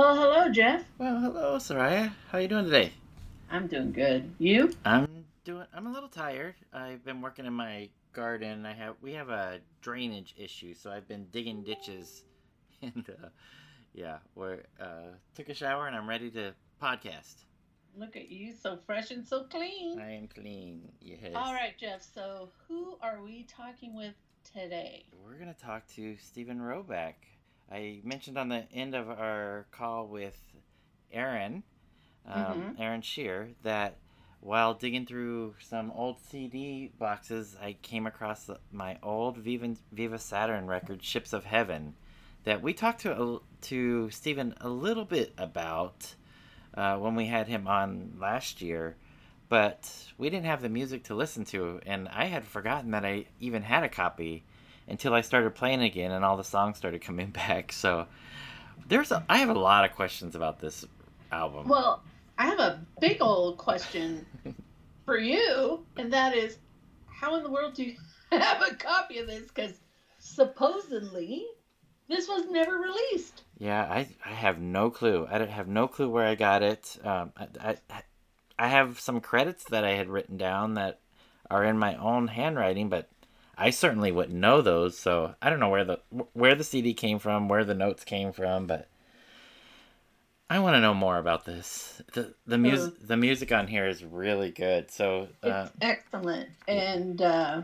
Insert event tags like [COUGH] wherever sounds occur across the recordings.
Well, hello, Jeff. Well, hello, Soraya. How are you doing today? I'm doing good. You? I'm doing. I'm a little tired. I've been working in my garden. I have. We have a drainage issue, so I've been digging ditches, [LAUGHS] and uh, yeah, we're uh, took a shower and I'm ready to podcast. Look at you, so fresh and so clean. I am clean. Yes. All right, Jeff. So, who are we talking with today? We're gonna talk to Stephen Roback. I mentioned on the end of our call with Aaron, um, Mhm. Aaron Shear, that while digging through some old CD boxes, I came across my old Viva, Viva Saturn record, "Ships of Heaven," that we talked to to Stephen a little bit about uh, when we had him on last year. But we didn't have the music to listen to, and I had forgotten that I even had a copy until I started playing again, and all the songs started coming [LAUGHS] back. So there's a, I have a lot of questions about this album. Well, I have a big old question [LAUGHS] for you, and that is how in the world do you [LAUGHS] have a copy of this? Because supposedly this was never released. Yeah, I I have no clue. I don't have no clue where I got it. Um, I, I I have some credits that I had written down that are in my own handwriting, but I certainly wouldn't know those. So I don't know where the where the CD came from, where the notes came from, but I want to know more about this. the The music the music on here is really good. So uh, It's excellent, and uh,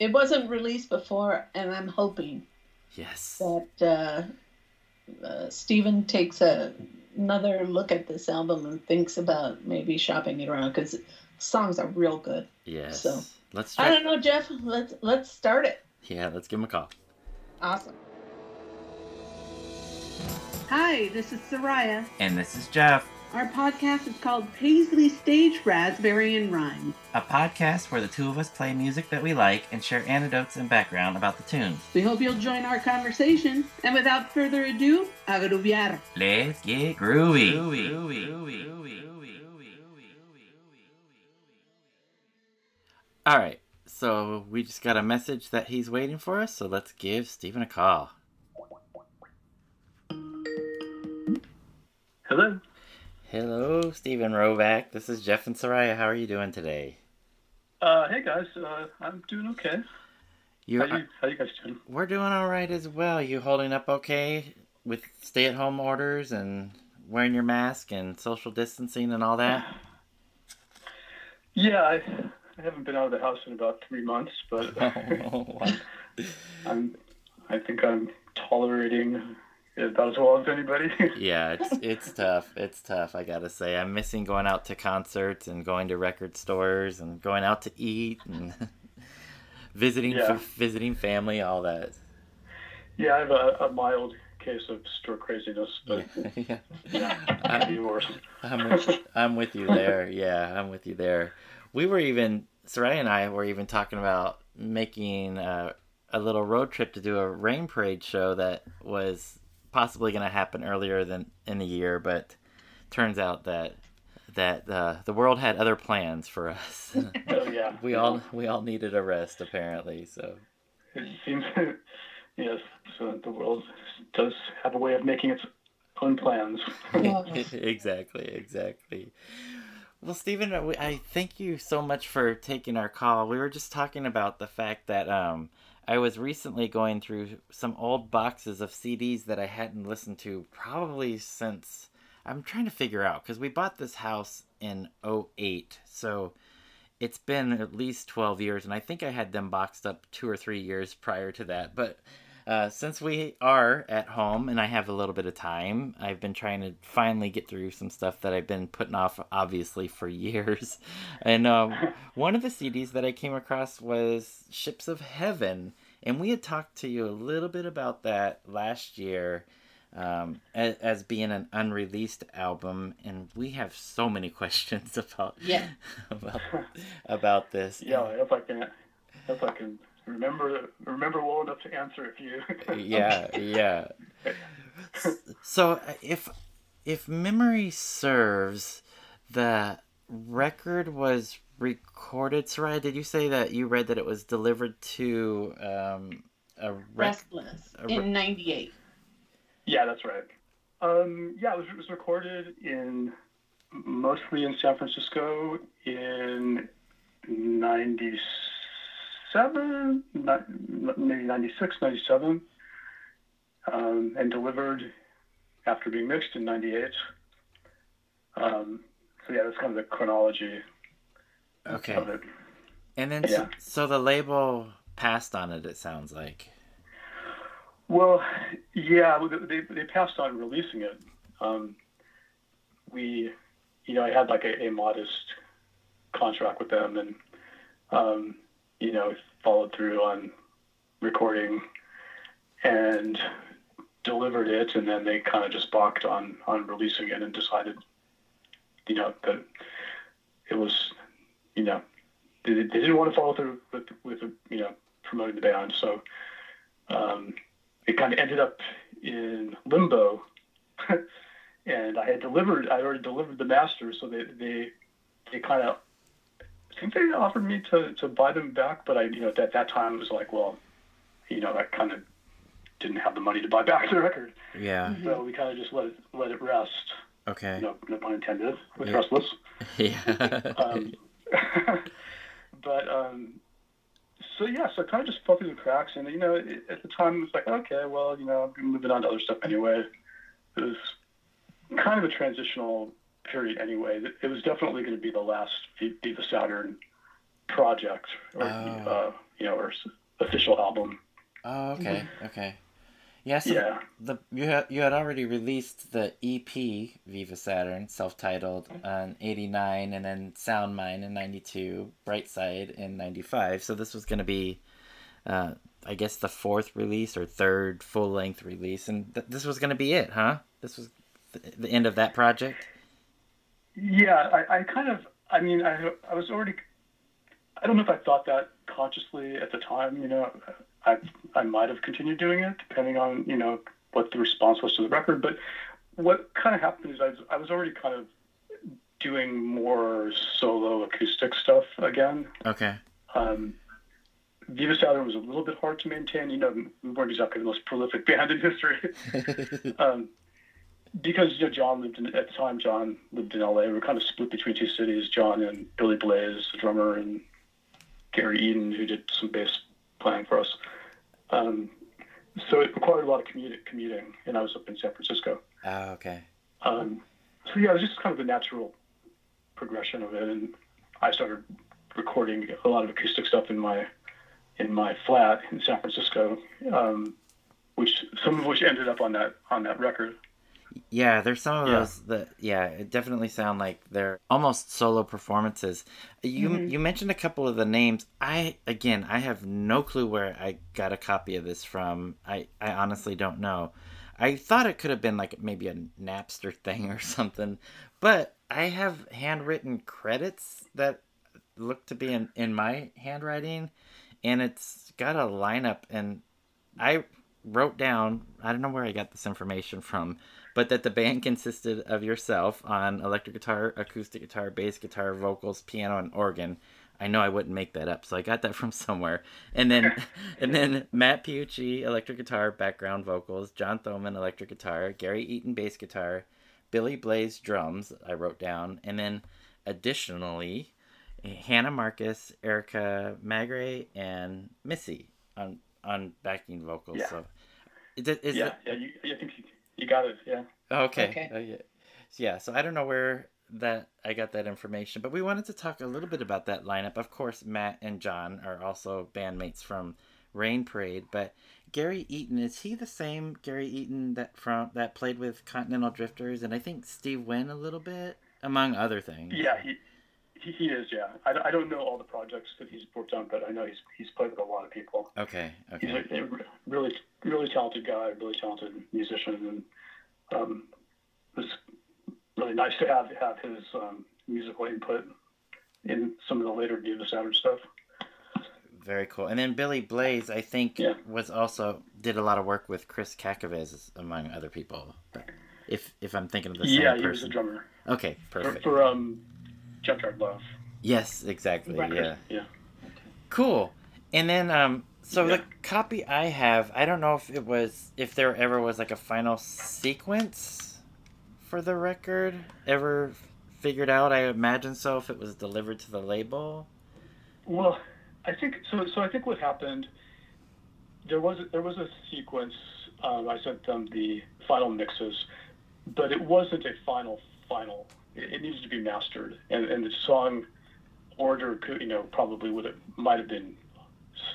it wasn't released before, and I'm hoping yes, that uh, uh, Steven takes a, another look at this album and thinks about maybe shopping it around because songs are real good. yes. so- Let's I don't know, Jeff. Let's let's start it. Yeah, let's give him a call. Awesome. Hi, this is Soraya. And this is Jeff. Our podcast is called Paisley Stage Raspberry and Rhyme. a podcast where the two of us play music that we like and share anecdotes and background about the tunes. We hope you'll join our conversation. And without further ado, a grooviar. Let's get groovy. All right, so we just got a message that he's waiting for us, so let's give Stephen a call. Hello. Hello, Stephen Roback. This is Jeff and Soraya. How are you doing today? Uh, hey guys. Uh, I'm doing okay. You, How you How you guys doing? we're doing all right as well. You holding up okay with stay-at-home orders and wearing your mask and social distancing and all that? [SIGHS] Yeah, I, I haven't been out of the house in about three months, but [LAUGHS] Oh, [LAUGHS] I'm. I think I'm tolerating it about as well as anybody. [LAUGHS] yeah, it's it's tough. It's tough. I gotta say, I'm missing going out to concerts and going to record stores and going out to eat and visiting Yeah. visiting family, all that. yeah, I have a, a mild case of store craziness, but yeah, yeah, I- could be worse. I'm with, I'm with you there. Yeah, I'm with you there. We were even Soraya and I were even talking about making uh, a little road trip to do a rain parade show that was possibly going to happen earlier than in the year, but turns out that that uh, the world had other plans for us. [LAUGHS] Oh yeah. we all we all needed a rest apparently. So It seems. yes. So the world does have a way of making its own plans. [LAUGHS] exactly, exactly. Well, Stephen, I- I thank you so much for taking our call. We were just talking about the fact that um, I was recently going through some old boxes of CDs that I hadn't listened to probably since I'm trying to figure out because we bought this house in 08. So it's been at least 12 years, and I think I had them boxed up two or three years prior to that. But uh, since we are at home and I have a little bit of time, I've been trying to finally get through some stuff that I've been putting off, obviously, for [LAUGHS] years. And um, one of the CDs that I came across was Ships of Heaven. And we had talked to you a little bit about that last year um, as, as being an unreleased album. And we have so many [LAUGHS] questions about, Yeah. about, about this. Yeah, I hope I can. If I can remember remember well enough to answer if you. [LAUGHS] yeah yeah so uh, if if memory serves the record was recorded Soraya, did you say that you read that it was delivered to um a rec- Restless a re- in '98. yeah, that's right. Um, yeah, it was, it was recorded in mostly in San Francisco in 97, maybe 96, 97, um, and delivered after being mixed in 98. Um, so yeah, that's kind of the chronology Okay. of it. And then, Yeah. so, so the label passed on it, it sounds like. Well, yeah, they, they passed on releasing it. Um, we, you know, I had like a, a modest contract with them and, um, you know, followed through on recording and delivered it. And then they kind of just balked on, on releasing it and decided, you know, that it was, you know, they, they didn't want to follow through with, with, you know, promoting the band. So, um, it kind of ended up in limbo. [LAUGHS] and I had delivered, I already delivered the master, so they, they, they kind of, I think they offered me to, to buy them back, but I, you know, at that time it was like, well, you know, I kind of didn't have the money to buy back the record. Yeah. So we kind of just let it, let it rest. Okay. No, no pun intended, with Yeah. Restless. [LAUGHS] Yeah. Um, [LAUGHS] but um, so yeah, so I kind of just fell through the cracks, and you know, it, at the time it was like, okay, well, you know, I'm moving on to other stuff anyway. It was kind of a transitional period anyway. It, it was definitely going to be the last Viva Saturn project, or Oh. uh, you know, or official album. oh, okay. Okay. Yeah. So Yeah, the you had you had already released the EP Viva Saturn, self-titled, on '89, and then Soundmind in '92, Bright Side in '95. So this was going to be, uh, I guess, the fourth release or third full-length release, and th- this was going to be it, huh? This was th- the end of that project. Yeah, I, I kind of, I mean, I, I was already, I don't know if I thought that consciously at the time, you know, I, I might have continued doing it depending on, you know, what the response was to the record. But what kind of happened is I was, I was already kind of doing more solo acoustic stuff again. Okay. Um, Viva Saturn was a little bit hard to maintain. You know, we weren't exactly the most prolific band in history. [LAUGHS] um, because you know John lived in at the time. John lived in LA. We were kind of split between two cities. John and Billy Blaze, the drummer, and Gary Eden, who did some bass playing for us. Um, so it required a lot of commuting, commuting, and I was up in San Francisco. oh, okay. Um, so yeah, it was just kind of the natural progression of it, and I started recording a lot of acoustic stuff in my in my flat in San Francisco, um, which some of which ended up on that on that record. Yeah, there's some of Yeah. those that yeah, it definitely sound like they're almost solo performances. You Mhm. you mentioned a couple of the names. I again, I have no clue where I got a copy of this from. I I honestly don't know. I thought it could have been like maybe a Napster thing or [LAUGHS] something, but I have handwritten credits that look to be in in my handwriting, and it's got a lineup and I wrote down, I don't know where I got this information from, but that the band consisted of yourself on electric guitar, acoustic guitar, bass guitar, vocals, piano, and organ. I know I wouldn't make that up, so I got that from somewhere. And then, [LAUGHS] and then Matt Piucci, electric guitar, background vocals, John Thoman, electric guitar, Gary Eaton, bass guitar, Billy Blaze, drums. I wrote down, and then additionally, Hannah Marcus, Erica Magre, and Missy on on backing vocals. Yeah. So, is, it, is yeah, yeah, you, I think you, you got it. Yeah. Okay. Okay. Oh, yeah. Yeah. So I don't know where that I got that information, but we wanted to talk a little bit about that lineup. Of course, Matt and John are also bandmates from Rain Parade, but Gary Eaton is he the same Gary Eaton that from that played with Continental Drifters and I think Steve Wynn a little bit, among other things. Yeah, he, he, he is. Yeah, I, I don't know all the projects that he's worked on, but I know he's he's played with a lot of people. Okay. He's Okay. a, a really really talented guy, really talented musician, and um, it was really nice to have have his um, musical input in some of the later Viva Saturn stuff. Very cool. And then Billy Blaze, I think, Yeah. was also did a lot of work with Chris Cacavas among other people. If if I'm thinking of the yeah, same he was a person. drummer Okay, for, perfect. for um, Junkyard Love. Yes, exactly. Right. Yeah. Yeah. Cool. And then um So Yeah. the copy I have, I don't know if it was if there ever was like a final sequence for the record ever figured out. I imagine so if it was delivered to the label. Well, I think so. So I think what happened there was there was a sequence. Um, I sent them the final mixes, but it wasn't a final final. It, it needed to be mastered, and and the song order could you know probably would have might have been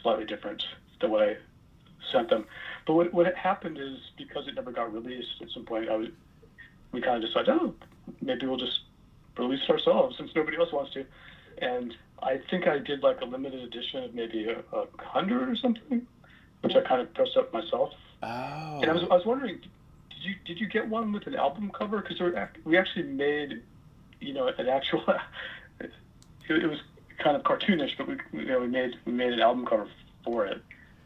slightly different than what I sent them. But what what happened is because it never got released at some point, I was we kind of decided, oh, maybe we'll just release it ourselves since nobody else wants to. And I think I did like a limited edition of maybe a, a hundred or something, which I kind of pressed up myself. Oh. And I was, I was wondering, did you did you get one with an album cover? Because we actually made, you know, an actual. [LAUGHS] it, it was kind of cartoonish, but we you know we made we made an album cover for it.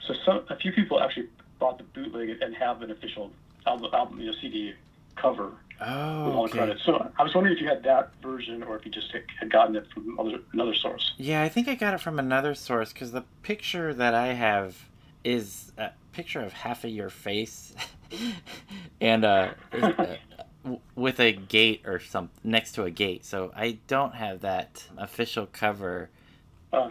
So some a few people actually bought the bootleg and have an official album album you know CD cover oh, with all the credits. So I was wondering if you had that version or if you just had gotten it from other, another source. Yeah, I think I got it from another source because the picture that I have is a picture of half of your face [LAUGHS] and uh, uh, [LAUGHS] w- with a gate or something next to a gate. So I don't have that official cover. Uh,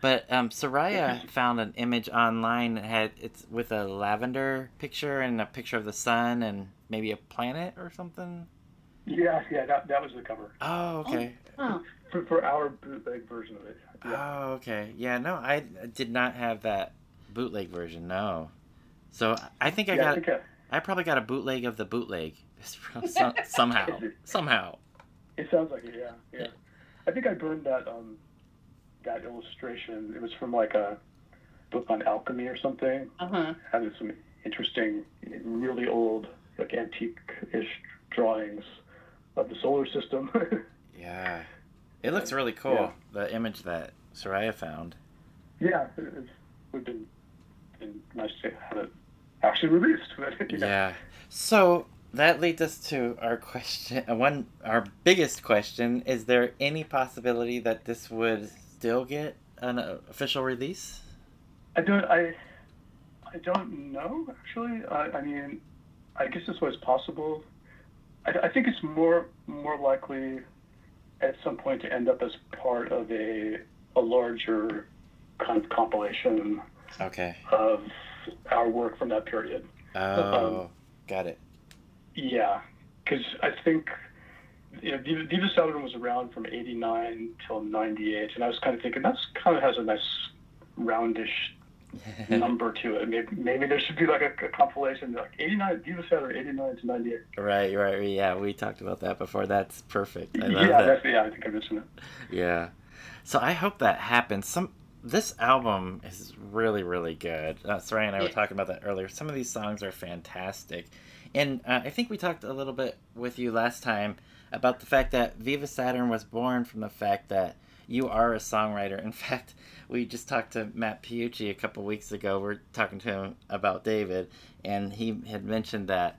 But um, Soraya found an image online that had it's with a lavender picture and a picture of the sun and maybe a planet or something. yeah, yeah, that, that was the cover Oh, okay. Oh, for, for our bootleg version of it. Yeah. Oh, okay. Yeah, no, I did not have that bootleg version. No. So I think I yeah, got. I think I, I probably got a bootleg of the bootleg Some, somehow. Somehow. It sounds like it, yeah, yeah. I think I burned that um that illustration. It was from like a book on alchemy or something. uh huh. Had some interesting, really old, like antique-ish drawings of the solar system. [LAUGHS] Yeah. It looks really cool. Yeah. The image that Soraya found. yeah, it, it's would been been nice to have it actually released. But, [LAUGHS] you know. Yeah. So that leads us to our question. uh, One, our biggest question: Is there any possibility that this would still get an official release? I don't. I. I don't know actually. I, I mean, I guess it's always possible. I, I think it's more more likely at some point to end up as part of a a larger kind of compilation Okay. of our work from that period. Oh, got it. Yeah, because I think you know Viva, Viva Saturn was around from '89 till '98, and I was kind of thinking that's kind of has a nice roundish [LAUGHS] number to it. Maybe, maybe there should be like a, a compilation like 89 Viva Saturn 89 to 98. right, right. Yeah, we talked about that before. That's perfect. I love yeah, that. that's yeah. I think I mentioned it. Yeah. So I hope that happens. Some this album is really really good. Uh, Saray and I were talking about that earlier. Some of these songs are fantastic, and uh, I think we talked a little bit with you last time about the fact that Viva Saturn was born from the fact that you are a songwriter. [LAUGHS] In fact, we just talked to Matt Piucci a couple weeks ago. We're talking to him about David, and he had mentioned that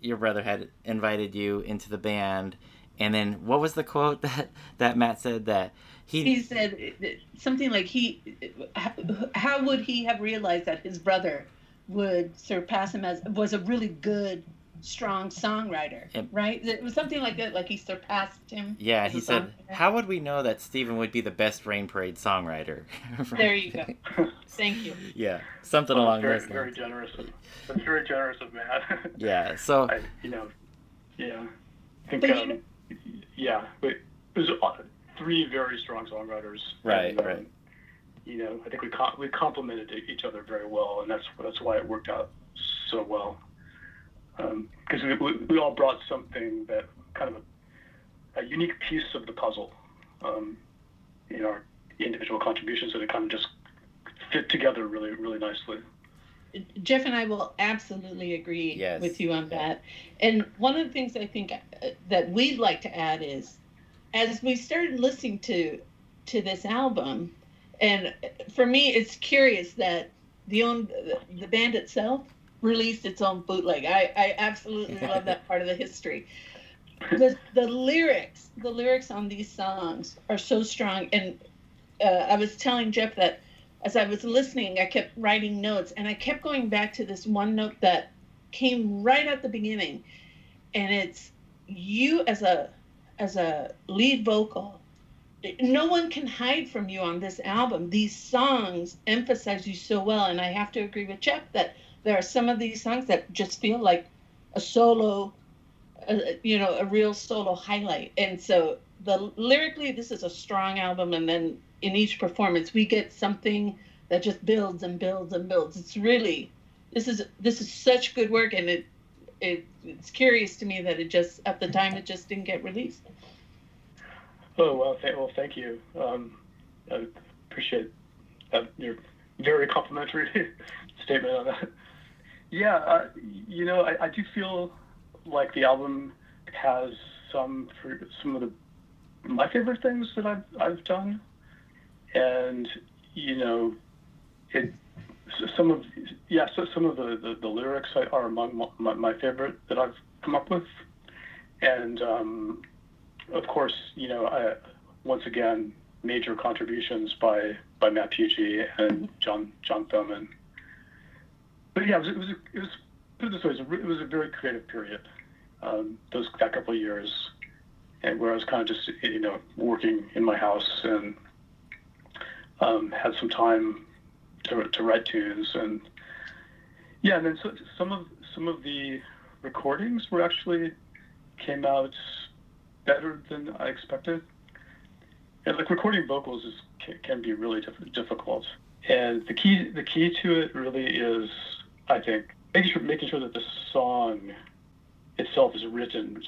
your brother had invited you into the band. And then what was the quote [LAUGHS] that, that Matt said that he, He said something like he, how would he have realized that his brother would surpass him as was a really good, strong songwriter, Yep. right? It was something like that, like he surpassed him. yeah he said songwriter. how would we know that Stephen would be the best Rain Parade songwriter? [LAUGHS] There you go. Thank you. yeah, something along very, those very lines. generous. Of, that's very generous of Matt. [LAUGHS] Yeah. So I, you know, yeah. I think, But you um, know- yeah, but it was uh, three very strong songwriters. Right, and, um, right. You know, I think we com- we complemented each other very well, and that's that's why it worked out so well. Because we, we, we all brought something that kind of a, a unique piece of the puzzle um, in our individual contributions, and it kind of just fit together really, really nicely. Jeff and I will absolutely agree Yes. with you on that. And one of the things I think uh, that we'd like to add is, as we started listening to to this album, and for me, it's curious that the own the band itself released its own bootleg. I, I absolutely love that part of the history. [LAUGHS] The the lyrics, the lyrics on these songs are so strong, and uh, I was telling Jeff that as I was listening, I kept writing notes and I kept going back to this one note that came right at the beginning. And it's you as a as a lead vocal. No one can hide from you on this album. These songs emphasize you so well. And I have to agree with Jeff that there are some of these songs that just feel like a solo, uh, you know, a real solo highlight. And so the lyrically, this is a strong album. And then in each performance we get something that just builds and builds and builds it's really this is this is such good work and it it it's curious to me that it just at the time it just didn't get released oh well th- well thank you um, i appreciate your very complimentary [LAUGHS] statement on that yeah uh, you know I, I do feel like the album has some some of the my favorite things that I've I've done and you know, it some of yeah, so some of the, the, the lyrics are among my, my, favorite that I've come up with, and um, of course, you know, I, once again, major contributions by by Matt Piucci and John John Thoman. But yeah, it was it was, it was put it this way, it was a, it was a very creative period. Um, those that couple of years, and where I was kind of just you know working in my house and um, had some time to, to write tunes and yeah, and then so, some of some of the recordings were actually came out better than I expected. And like recording vocals is can, can be really diff- difficult. And the key the key to it really is, I think, making sure making sure that the song itself is written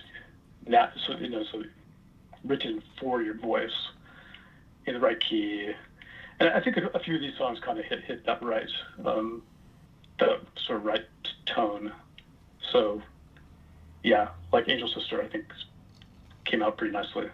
that so you know so written for your voice in the right key and I think a, few of these songs kind of hit hit that right, um, the sort of right tone. So, yeah, like Angel Sister, I think came out pretty nicely.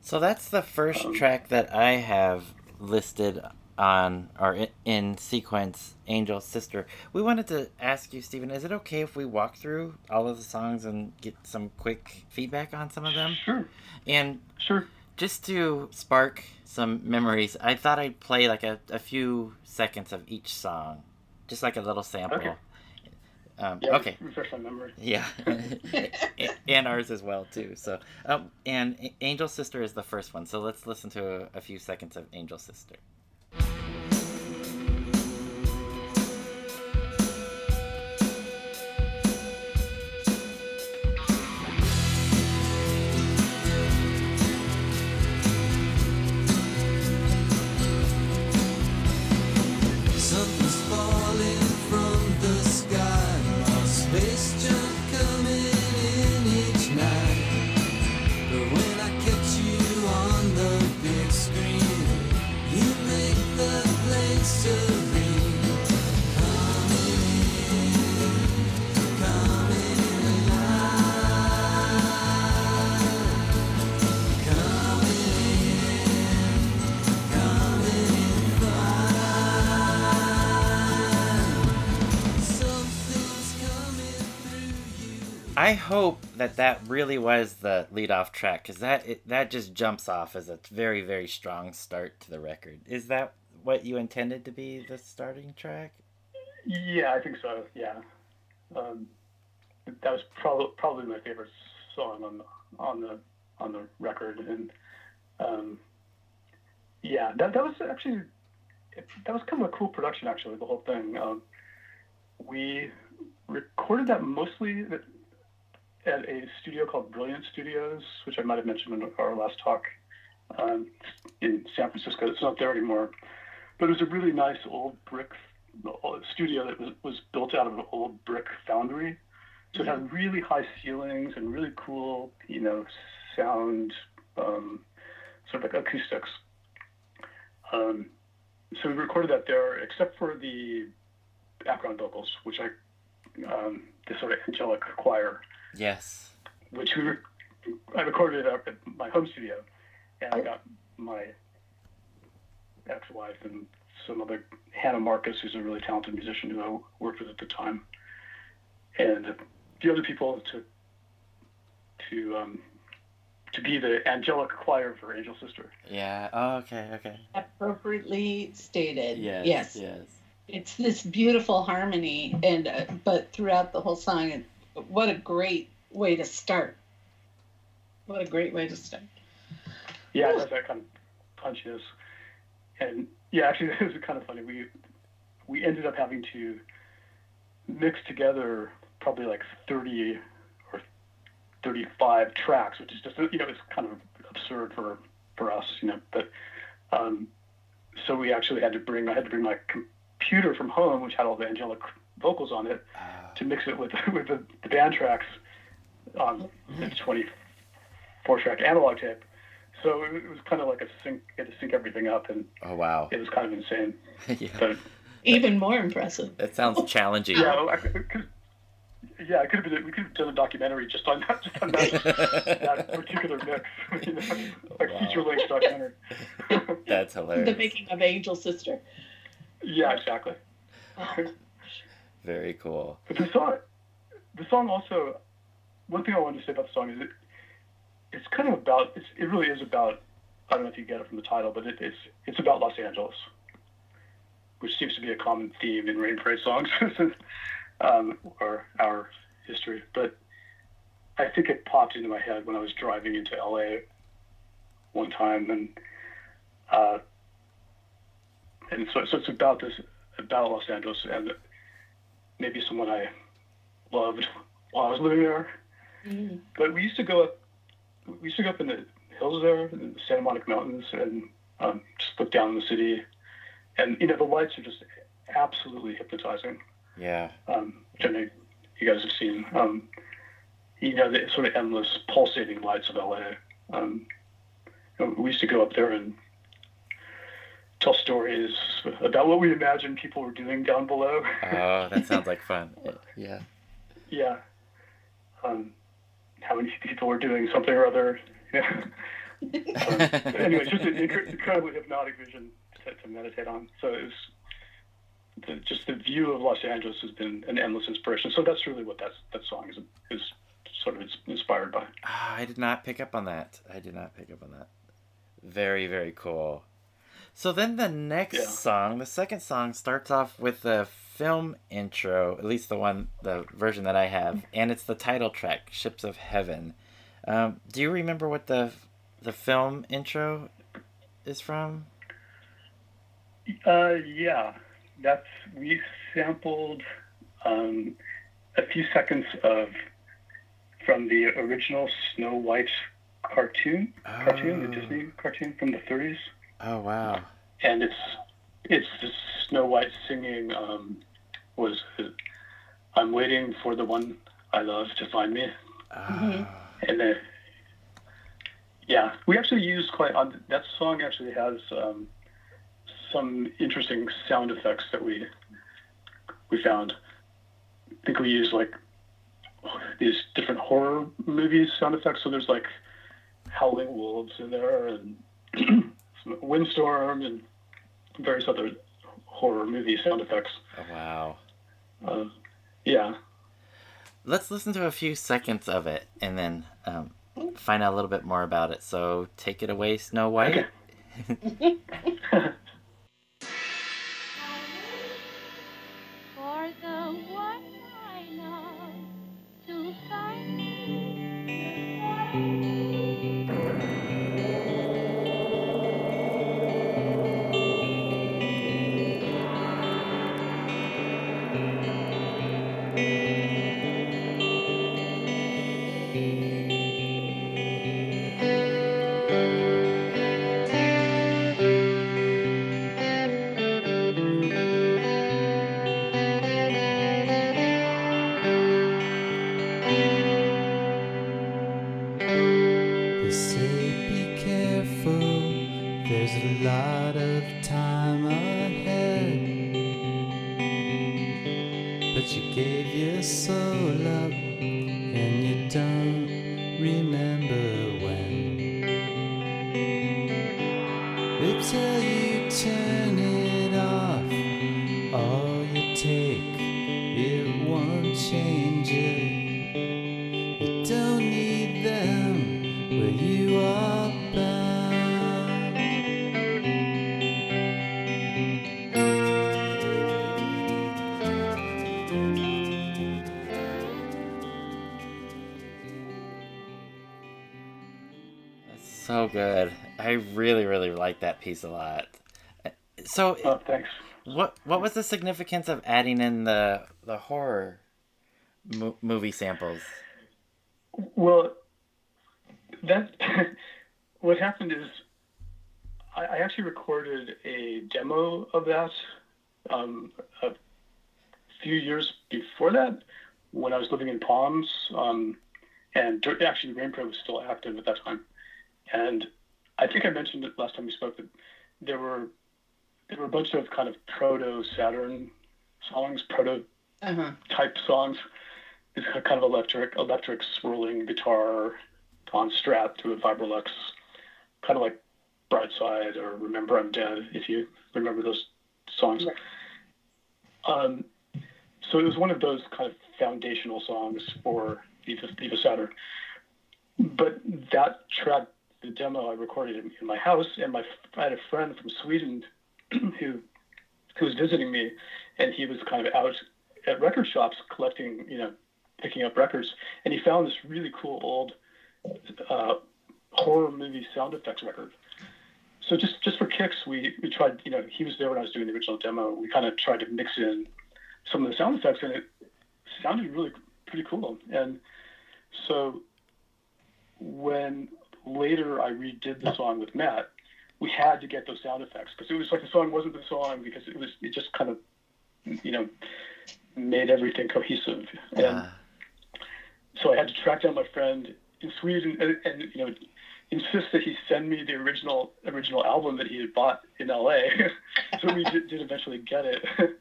So that's the first um, track that I have listed on or in, in, sequence angel sister we wanted to ask you stephen is it okay if we walk through all of the songs and get some quick feedback on some of them sure and sure just to spark some memories, I thought I'd play like a, a few seconds of each song, just like a little sample. Okay. Um, yeah, okay. Refresh my memory. Yeah, [LAUGHS] [LAUGHS] and ours as well too. So, um, and Angel Sister is the first one. So let's listen to a, a few seconds of Angel Sister. I hope that that really was the lead off track because that it, that just jumps off as a very very strong start to the record. Is that what you intended to be the starting track? Yeah, I think so. Yeah, um, that was probably probably my favorite song on the on the on the record, and um, yeah, that that was actually that was kind of a cool production. Actually, the whole thing. Um, we recorded that mostly at a studio called Brilliant Studios, which I might have mentioned in our last talk um, in San Francisco. It's not there anymore, but it was a really nice old brick studio that was, was built out of an old brick foundry. So it had mm-hmm. really high ceilings and really cool, you know, sound, um, sort of like acoustics. Um, so we recorded that there, except for the background vocals, which I, um, the sort of angelic choir Yes. Which we were, I recorded it up at my home studio, and I got my ex-wife and some other Hannah Marcus, who's a really talented musician who I worked with at the time, and a few other people to to um, to be the angelic choir for Angel Sister. Yeah. Oh, okay. Okay. Appropriately stated. Yes. Yes. Yes. It's this beautiful harmony, and uh, but throughout the whole song, it, what a great way to start. What a great way to start. Yeah, has that kind of punchiness. And yeah, actually, [LAUGHS] it was kind of funny. We we ended up having to mix together probably like 30 or 35 tracks, which is just you know it's kind of absurd for for us, you know. But um, so we actually had to bring I had to bring my computer from home, which had all the angelic vocals on it, Ah, to mix it with [LAUGHS] with the, the band tracks on the 24 track analog tape. So it, it was kind of like a sync, you had to sync everything up, and oh wow. it was kind of insane. [LAUGHS] yeah. So Even more impressive. It sounds [LAUGHS] challenging. yeah, I could, could- yeah, it could have been. We could have done a documentary just on that, just on that, that particular mix, you know, like Wow. feature length documentary. That's hilarious. The making of Angel Sister. yeah, exactly. Oh, Very cool. But the song, the song also, one thing I wanted to say about the song is it, it's kind of about, it's, it really is about, I don't know if you get it from the title, but it, it's it's about Los Angeles, which seems to be a common theme in Rain Parade songs, [LAUGHS] um, or our history. But I think it popped into my head when I was driving into LA one time, and uh, and so, so it's about this about Los Angeles and maybe someone I loved while I was living there. mm. But we used to go up, we used to go up in the hills there, in the Santa Monica Mountains, and um, just look down on the city. And you know, the lights are just absolutely hypnotizing. Yeah. Um, which I know you guys have seen. Um, you know, the sort of endless pulsating lights of LA. Um, you know, we used to go up there and tell stories about what we imagine people were doing down below. Oh, that sounds like fun. [LAUGHS] Yeah. Yeah. Um, how many people were doing something or other. Yeah. [LAUGHS] Um, anyway, it's just an inc- incredibly hypnotic vision to, to meditate on. So it's the, just the view of Los Angeles has been an endless inspiration. So that's really what that that song is is sort of inspired by. Ah, I did not pick up on that. I did not pick up on that. Very, very cool. So then the next Yeah. song, the second song, starts off with the film intro, at least the one, the version that I have, and it's the title track, "Ships of Heaven." Um, do you remember what the the film intro is from? Uh, yeah, that's we sampled um, a few seconds of from the original Snow White cartoon, cartoon, the Oh. Disney cartoon from the 30s. Oh wow! and it's it's the Snow White singing um, was I'm waiting for the one I love to find me, Oh, and then yeah, we actually used quite on that song actually has um, some interesting sound effects that we we found. I think we used like these different horror movie sound effects. So there's like howling wolves in there and [CLEARS THROAT] windstorm and various other horror movie sound effects. oh wow! Uh, yeah. Let's listen to a few seconds of it and then um, find out a little bit more about it. So take it away, Snow White. Okay. [LAUGHS] [LAUGHS] That's so good. I really, really like that piece a lot. So, oh, thanks. What What was the significance of adding in the the horror mo- movie samples? Well, that [LAUGHS] what happened is I, I actually recorded a demo of that um, a few years before that when I was living in Palms, um, and actually Rain Parade was still active at that time. And I think I mentioned it last time we spoke that there were there were a bunch of kind of proto Saturn songs, proto Uh-huh. type songs. It's kind of electric, electric swirling guitar on strap to a Vibrolux, kind of like Brightside or Remember I'm Dead, if you remember those songs. Right. Um, so it was one of those kind of foundational songs for Viva, Viva Saturn. But that track, the demo I recorded in, in my house, and my I had a friend from Sweden [CLEARS THROAT] who who was visiting me, and he was kind of out at record shops collecting, you know, picking up records, and he found this really cool old uh, horror movie sound effects record. So just just for kicks, we we tried. You know, he was there when I was doing the original demo. We kind of tried to mix in some of the sound effects, and it sounded really pretty cool. And so when later I redid the song with Matt, we had to get those sound effects because it was like the song wasn't the song because it was it just kind of you know made everything cohesive. And Uh, so I had to track down my friend in Sweden and, and you know insist that he send me the original original album that he had bought in LA. [LAUGHS] so we did, did eventually get it, [LAUGHS]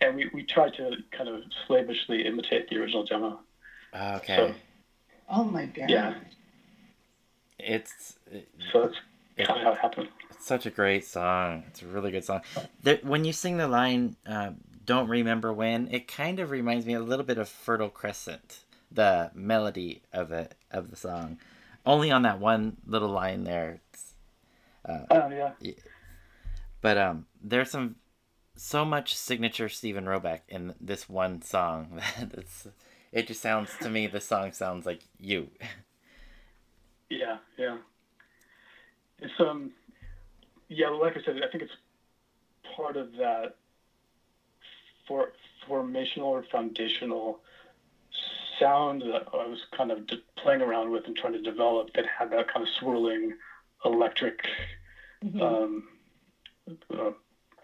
and we, we tried to kind of slavishly imitate the original demo. okay, So Oh my god. yeah, it's so that's it, kind of how it happened. it's such a great song. It's a really good song. The, when you sing the line uh, "Don't remember when," it kind of reminds me a little bit of "Fertile Crescent," the melody of it of the song. Only on that one little line there. It's, Oh yeah, But um, there's some so much signature Stephen Roback in this one song [LAUGHS] that it's it just sounds to me the song sounds like you. [LAUGHS] yeah, yeah. It's um, yeah. Like I said, I think it's part of that for formational or foundational sound that I was kind of de- playing around with and trying to develop that had that kind of swirling electric, Mhm. um, uh,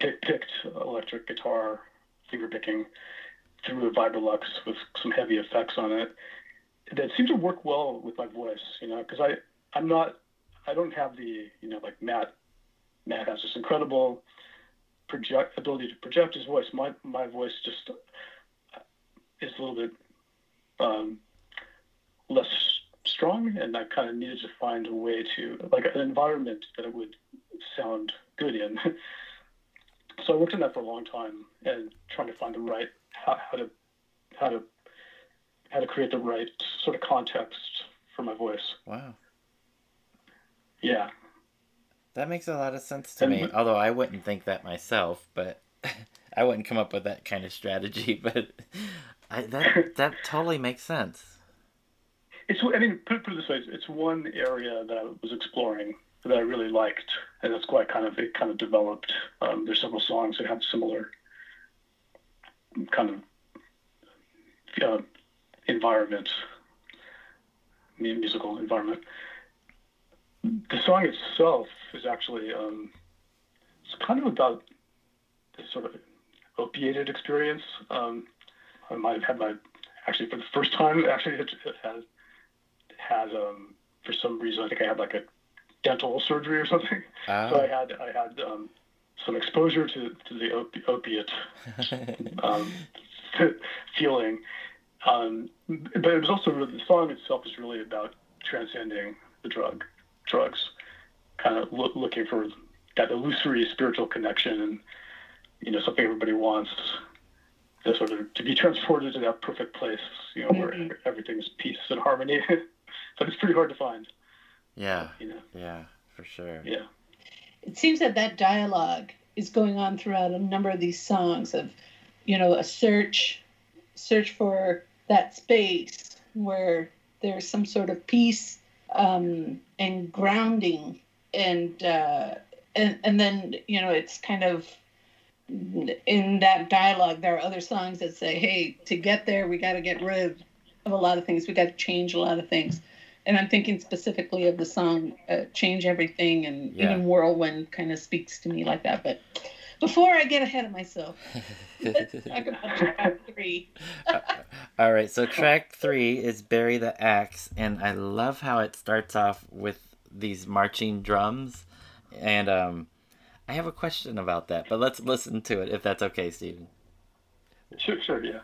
pick, picked electric guitar, finger picking through a Vibrolux with some heavy effects on it. That seemed to work well with my voice, you know, because I I'm not I don't have the you know like Matt Matt has this incredible project ability to project his voice. My my voice just is a little bit um, less strong, and I kind of needed to find a way to like an environment that it would sound good in. [LAUGHS] so I worked on that for a long time and trying to find the right how, how to how to how to create the right sort of context for my voice. Wow. Yeah. That makes a lot of sense to And me. Although I wouldn't think that myself, but [LAUGHS] I wouldn't come up with that kind of strategy. [LAUGHS] But I, that that totally makes sense. It's, I mean, put, put it this way: it's, one area that I was exploring that I really liked, and that's why kind of it kind of developed. Um, there's several songs that have similar kind of uh, environment, musical environment. The song itself is actually um, it's kind of about this sort of opiated experience. Um, I might have had my actually for the first time actually it, it has had um, for some reason I think I had like a dental surgery or something. So I had I had um, some exposure to, to the opi- opiate [LAUGHS] um, [LAUGHS] feeling. Um, but it was also really, the song itself is really about transcending the drug, drugs, kind of loo- looking for that illusory spiritual connection and you know something everybody wants to sort of to be transported to that perfect place, you know, where Mhm. everything's peace and harmony. [LAUGHS] but it's pretty hard to find, yeah, you know. yeah, for sure. Yeah. It seems that that dialogue is going on throughout a number of these songs of, you know, a search, search for that space where there's some sort of peace um, and grounding, and uh, and and then you know it's kind of in that dialogue. There are other songs that say, "Hey, to get there, we got to get rid of a lot of things. We got to change a lot of things." And I'm thinking specifically of the song uh, "Change Everything," and Yeah. even "Whirlwind" kind of speaks to me like that. But before I get ahead of myself, let's talk about track three. All right, so track three is "Bury the Axe," and I love how it starts off with these marching drums, and um, I have a question about that, but let's listen to it if that's okay, Steven. Sure, sure, yeah.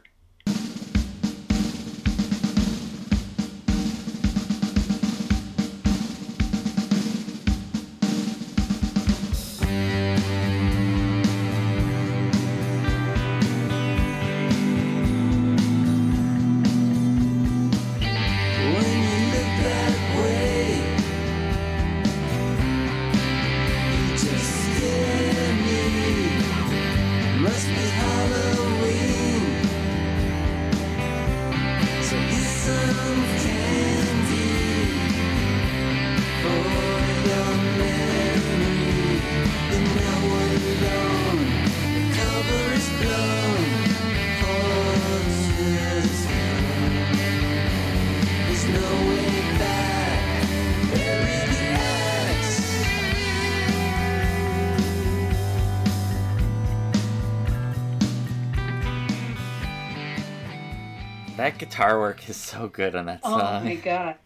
That guitar work is so good on that Oh song. Oh my god,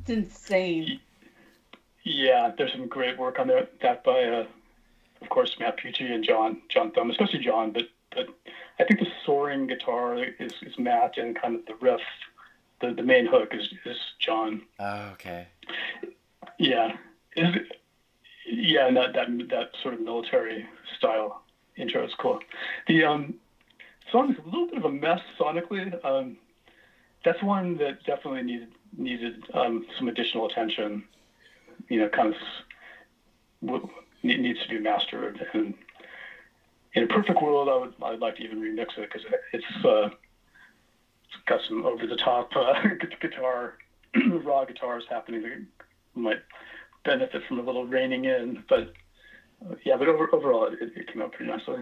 it's insane. Yeah, there's some great work on there. That by, uh, of course, Matt Piucci and John John Thoman, especially John. But but I think the soaring guitar is, is Matt, and kind of the riff, the, the main hook is, is John. Oh, okay. Yeah, is it, yeah, and that, that that sort of military style intro is cool. The um, song is a little bit of a mess sonically. Um, that's one that definitely needed needed um, some additional attention. You know, kind of needs to be mastered. And in a perfect world, I would I'd like to even remix it because it's uh, it's got some over the top uh, [LAUGHS] guitar, [CLEARS THROAT] raw guitars happening that might benefit from a little reining in. But uh, yeah, but over, overall, it, it came out pretty nicely.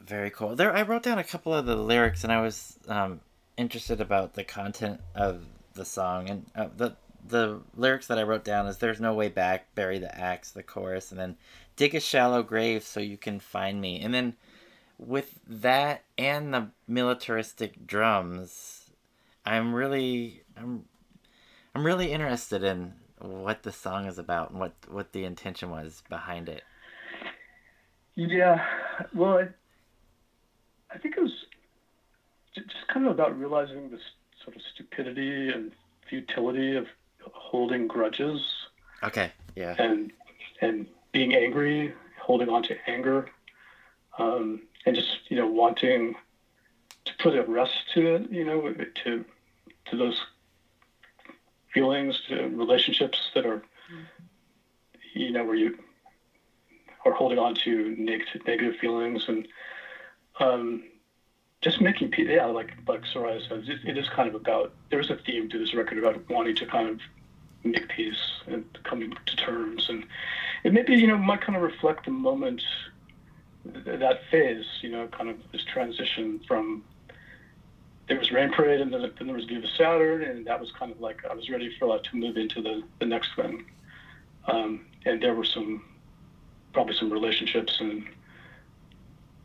Very cool. There, I wrote down a couple of the lyrics, and I was um, interested about the content of the song. And uh, the the lyrics that I wrote down is "There's no way back, bury the axe," the chorus, and then "Dig a shallow grave so you can find me." And then with that and the militaristic drums, I'm really I'm I'm really interested in what the song is about and what what the intention was behind it. Yeah, well, I, I think it was just kind of about realizing this sort of stupidity and futility of holding grudges. Okay, yeah. and and being angry, holding on to anger, um, and just you know wanting to put a rest to it, you know, to to those feelings, to relationships that are, you know, where you are holding on to negative negative feelings. And um, just making people, yeah, like like Soraya says, it, it is kind of about. There's a theme to this record about wanting to kind of make peace and coming to terms, and it maybe you know might kind of reflect the moment, that phase, you know, kind of this transition from. There was Rain Parade, and then, then there was Viva Saturn, and that was kind of like I was ready for like to move into the the next thing, um, and there were some, probably some relationships and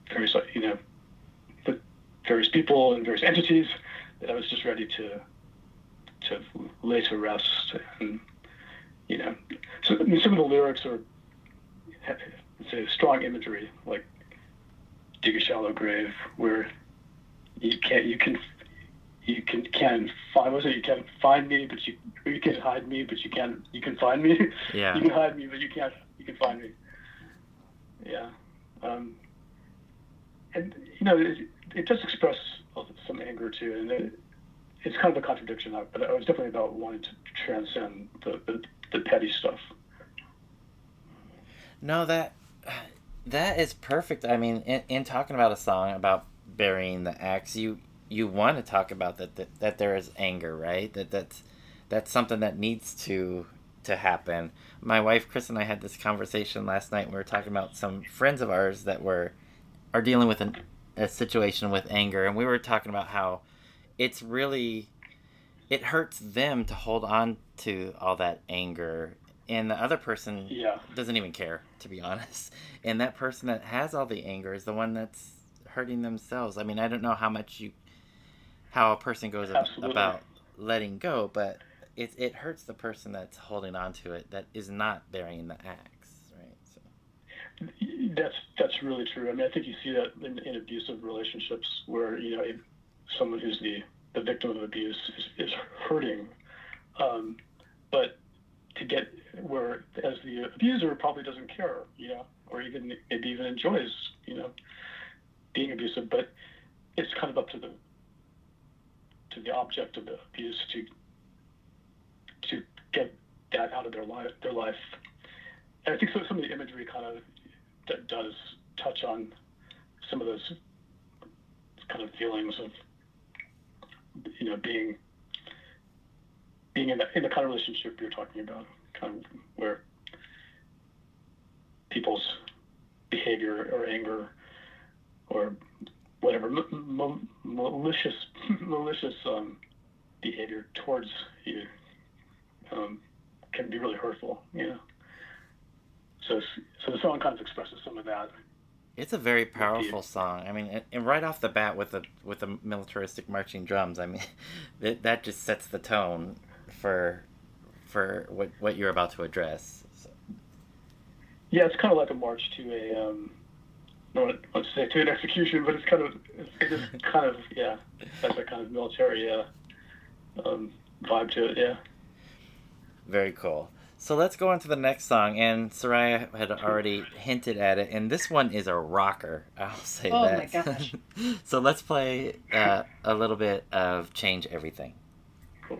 various you know, various people and various entities that I was just ready to to lay to rest and you know so I mean, some of the lyrics are have, say strong imagery like dig a shallow grave where you can't you can you can can find was it you can find me but you you can hide me but you can't you can find me. [LAUGHS] Yeah. you can hide me but you can't you can find me. Yeah. Um, and you know it, it does express some anger too and it, it's kind of a contradiction but it was definitely about wanting to transcend the, the, the petty stuff No, that that is perfect. I mean, in, in talking about a song about burying the axe, you you want to talk about that, that that there is anger, right? That that's that's something that needs to to happen. My wife Chris and I had this conversation last night. We were talking about some friends of ours that were are dealing with an, a situation with anger, and we were talking about how it's really it hurts them to hold on to all that anger and the other person Yeah. doesn't even care to be [LAUGHS] honest and that person that has all the anger is the one that's hurting themselves i mean i don't know how much you how a person goes Absolutely. about letting go but it, it hurts the person that's holding on to it that is not bearing the so That's that's really true. I mean, I think you see that in, in abusive relationships where you know someone who's the the victim of abuse is, is hurting, um, but to get where as the abuser probably doesn't care, you know, or even maybe even enjoys, you know, being abusive, but it's kind of up to the to the object of the abuse to to get that out of their life their life. And I think so, some of the imagery kind of that does touch on some of those kind of feelings of you know being being in the in the kind of relationship you're talking about, kind of where people's behavior or anger or whatever m- m- malicious [LAUGHS] malicious um, behavior towards you um, can be really hurtful. You know. So, so the song kind of expresses some of that. It's a very powerful song. I mean, and- right off the bat with the with the militaristic marching drums, I mean, [LAUGHS] that that just sets the tone for for what what you're about to address. So, Yeah, it's kind of like a march to a, um, don't to say to an execution, but it's kind of, it's, kind of, yeah, has that kind of military uh, um, vibe to it. Yeah. very cool. So let's go on to the next song, and Soraya had already hinted at it, and this one is a rocker. [LAUGHS] I'll say Oh that. Oh my gosh. [LAUGHS] so let's play uh, a little bit of "Change Everything." Cool.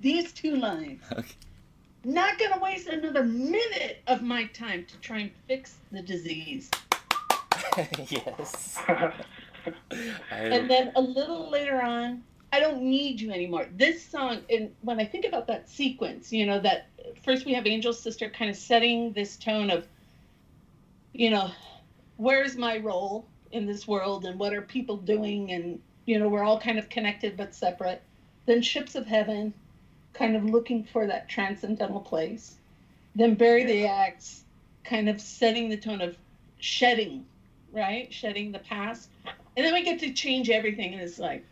these two lines. [LAUGHS] Okay. Not gonna waste another minute of my time to try and fix the disease. [LAUGHS] yes. [LAUGHS] And then a little later on, I don't need you anymore. This song, and when I think about that sequence, you know, that first we have Angel's sister kind of setting this tone of, you know, where's my role in this world and what are people doing? And, you know, we're all kind of connected but separate. Then Ships of Heaven, kind of looking for that transcendental place. Then Bury the Axe, kind of setting the tone of shedding, right? Shedding the past. And then we get to change everything, and it's like,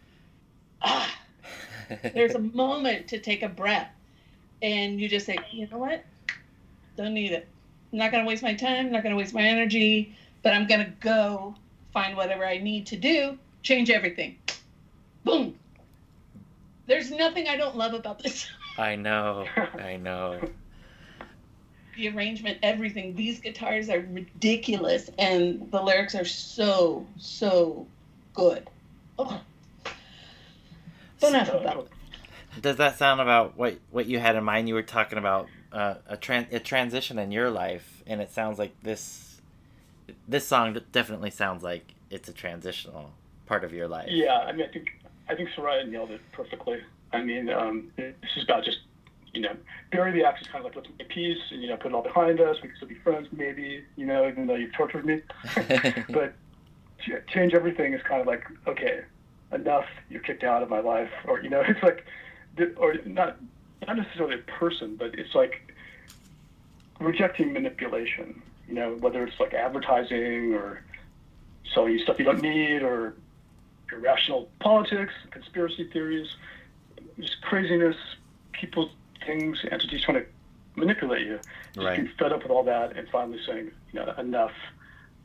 ah, [LAUGHS] there's a moment to take a breath. And you just say, you know what? Don't need it. I'm not going to waste my time, I'm not going to waste my energy, but I'm going to go find whatever I need to do, change everything. Boom. There's nothing I don't love about this. [LAUGHS] I know. [LAUGHS] I know. the arrangement, everything. These guitars are ridiculous, and the lyrics are so, so good. Oh. Enough about it. Does that sound about what what you had in mind? You were talking about uh, a tran- a transition in your life, and it sounds like this this song definitely sounds like it's a transitional part of your life. Yeah, I mean, I think I think Soraya nailed it perfectly. I mean, um, this is about just you know, bury the axe is kind of like let's make peace and you know put it all behind us. We can still be friends, maybe. You know, even though you've tortured me. [LAUGHS] but change everything is kind of like okay, enough. You're kicked out of my life, or you know, [LAUGHS] it's like, or not not necessarily a person, but it's like rejecting manipulation. You know, whether it's like advertising or selling you stuff you don't need or irrational politics, conspiracy theories, just craziness, people, things, entities trying to manipulate you. Just Right. being fed up with all that and finally saying, you know, enough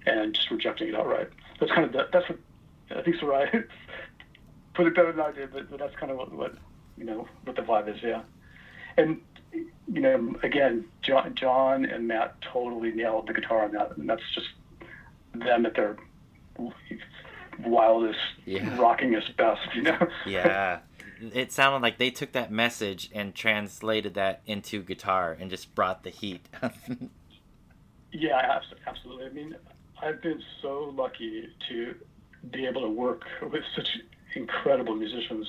and just rejecting it outright. That's kind of the, that's what I think the [LAUGHS] right. Put it better than I did, but, but that's kind of what, what you know what the vibe is, yeah. And you know, again, John, John and Matt totally nailed the guitar on that, and that's just them at their wildest, Yeah. rockingest best, you know. [LAUGHS] Yeah. It sounded like they took that message and translated that into guitar and just brought the heat. [LAUGHS] Yeah, absolutely. I mean, I've been so lucky to be able to work with such incredible musicians.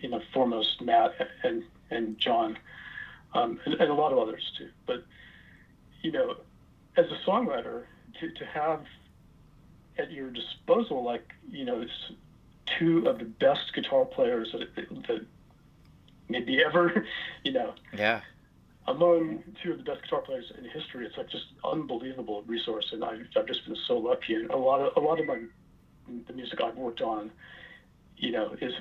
You know, foremost Matt and and John, um, and, and a lot of others too. But you know, as a songwriter, to, to have at your disposal like you know s- two of the best guitar players that, that maybe ever, [LAUGHS] you know, yeah. among two of the best guitar players in history. It's like just unbelievable resource, and I've, I've just been so lucky. And a lot of a lot of my the music I've worked on, you know, is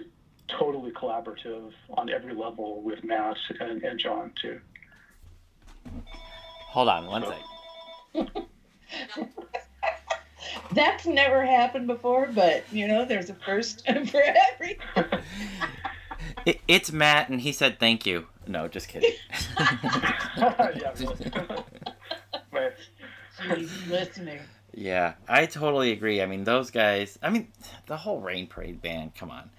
totally collaborative on every level with Matt and, and John too. Hold on one So- sec. [LAUGHS] [LAUGHS] That's never happened before, but you know, there's a first [LAUGHS] for everything. [LAUGHS] It, it's Matt, and he said thank you. No, just kidding. yeah, really. Right. She's listening. yeah, I totally agree. I mean, those guys. I mean, the whole Rain Parade band. Come on,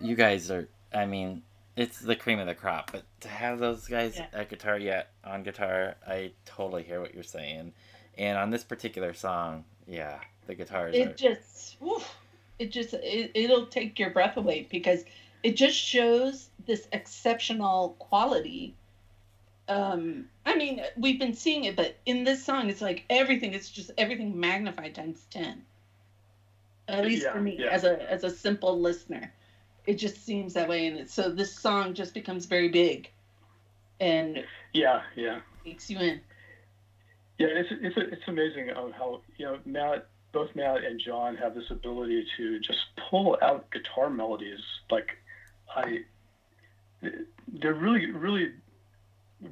you guys are. I mean, it's the cream of the crop. But to have those guys Yeah. at guitar, yet on guitar, I totally hear what you're saying. And on this particular song, yeah, the guitars are. It just, woof, it just, it, it'll take your breath away because it just shows this exceptional quality. Um, I mean, we've been seeing it, but in this song, it's like everything. It's just everything magnified times ten. At least Yeah, for me, yeah. as a as a simple listener, it just seems that way, and it, so this song just becomes very big, and Yeah, yeah. takes you in. Yeah, it's it's it's amazing um, how you know Matt, both Matt and John have this ability to just pull out guitar melodies. Like, I, they're really really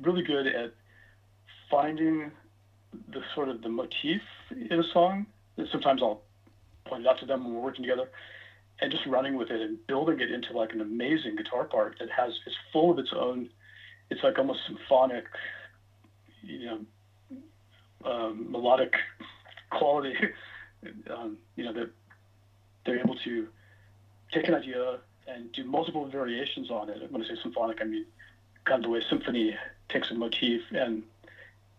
really good at finding the sort of the motif in a song. And sometimes I'll point it out to them when we're working together, and just running with it and building it into like an amazing guitar part that has is full of its own. It's like almost symphonic, you know, um, melodic quality. [LAUGHS] um, you know that they're able to take an idea and do multiple variations on it. When I say symphonic, I mean kind of the way symphony takes a motif and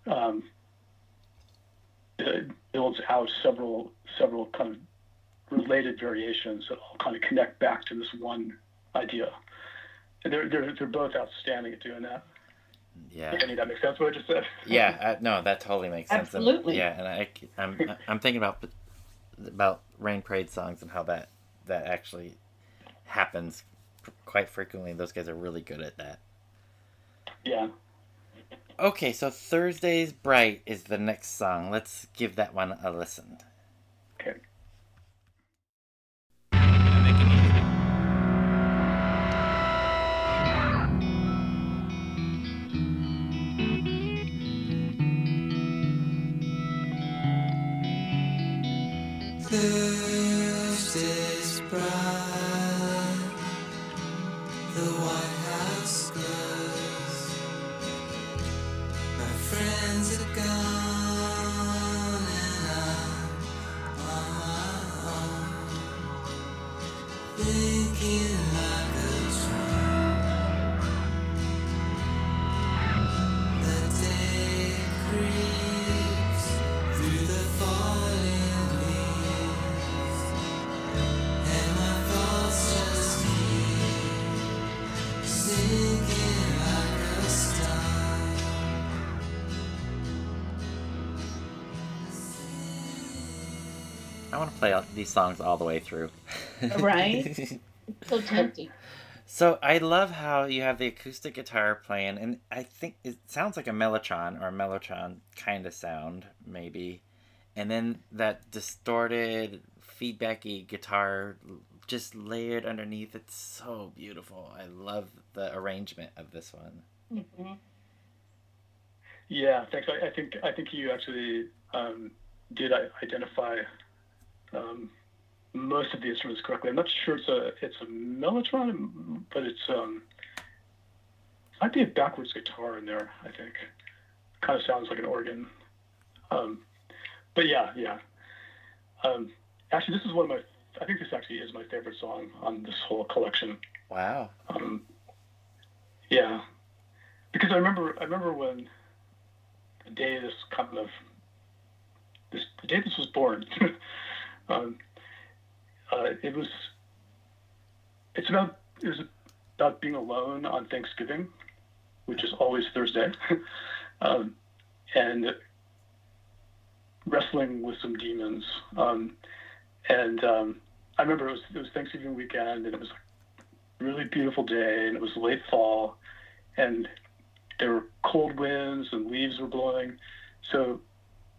um, builds out several several kind of related variations that all kind of connect back to this one idea. And they're, they're, they're both outstanding at doing that. Yeah. Any of that makes sense what I just said? Yeah, [LAUGHS] uh, no, that totally makes sense. And- Absolutely. yeah, and I, I'm, I'm thinking about about Rain Parade songs and how that that actually happens quite frequently. Those guys are really good at that. Yeah. Okay, so Thursday's Bright is the next song. Let's give that one a listen. Thursday's play all these songs all the way through. Right? [LAUGHS] So tempting. So I love how you have the acoustic guitar playing, and I think it sounds like a mellotron or a mellotron kind of sound, maybe. and then that distorted feedbacky guitar just layered underneath. It's so beautiful. I love the arrangement of this one. Mhm. Yeah, thanks. I, I think I think you actually um, did identify um, most of the instruments correctly. I'm not sure it's a it's a mellotron, but it's um, might be a backwards guitar in there. I think kind of sounds like an organ. Um, but yeah, yeah. Um, actually, this is one of my. I think this actually is my favorite song on this whole collection. Wow. Um, yeah, because I remember I remember when the day this kind of this the day this was born. [LAUGHS] um, uh, it was it's about it was about being alone on Thanksgiving, which is always Thursday, [LAUGHS] um, and wrestling with some demons. Um, and um, I remember it was it was Thanksgiving weekend, and it was a really beautiful day and it was late fall and there were cold winds and leaves were blowing. So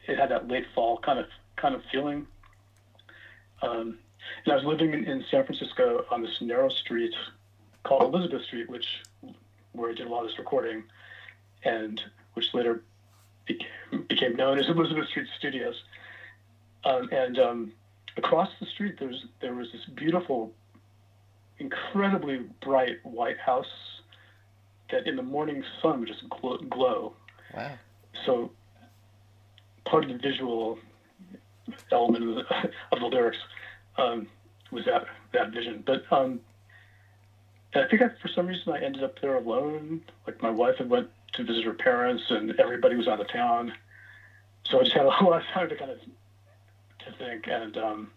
it had that late fall kind of kind of feeling um, and i was living in, in san francisco on this narrow street called elizabeth street which where i did a lot of this recording and which later became, became known as [LAUGHS] elizabeth street studios um, and um, across the street there's there was this beautiful incredibly bright white house that in the morning sun would just glow. glow. Wow. So part of the visual element of the, [LAUGHS] of the lyrics um, was that that vision. But um, I think I, for some reason I ended up there alone. Like my wife had went to visit her parents, and everybody was out of town. So I just had a [LAUGHS] lot of time to kind of to think, and um,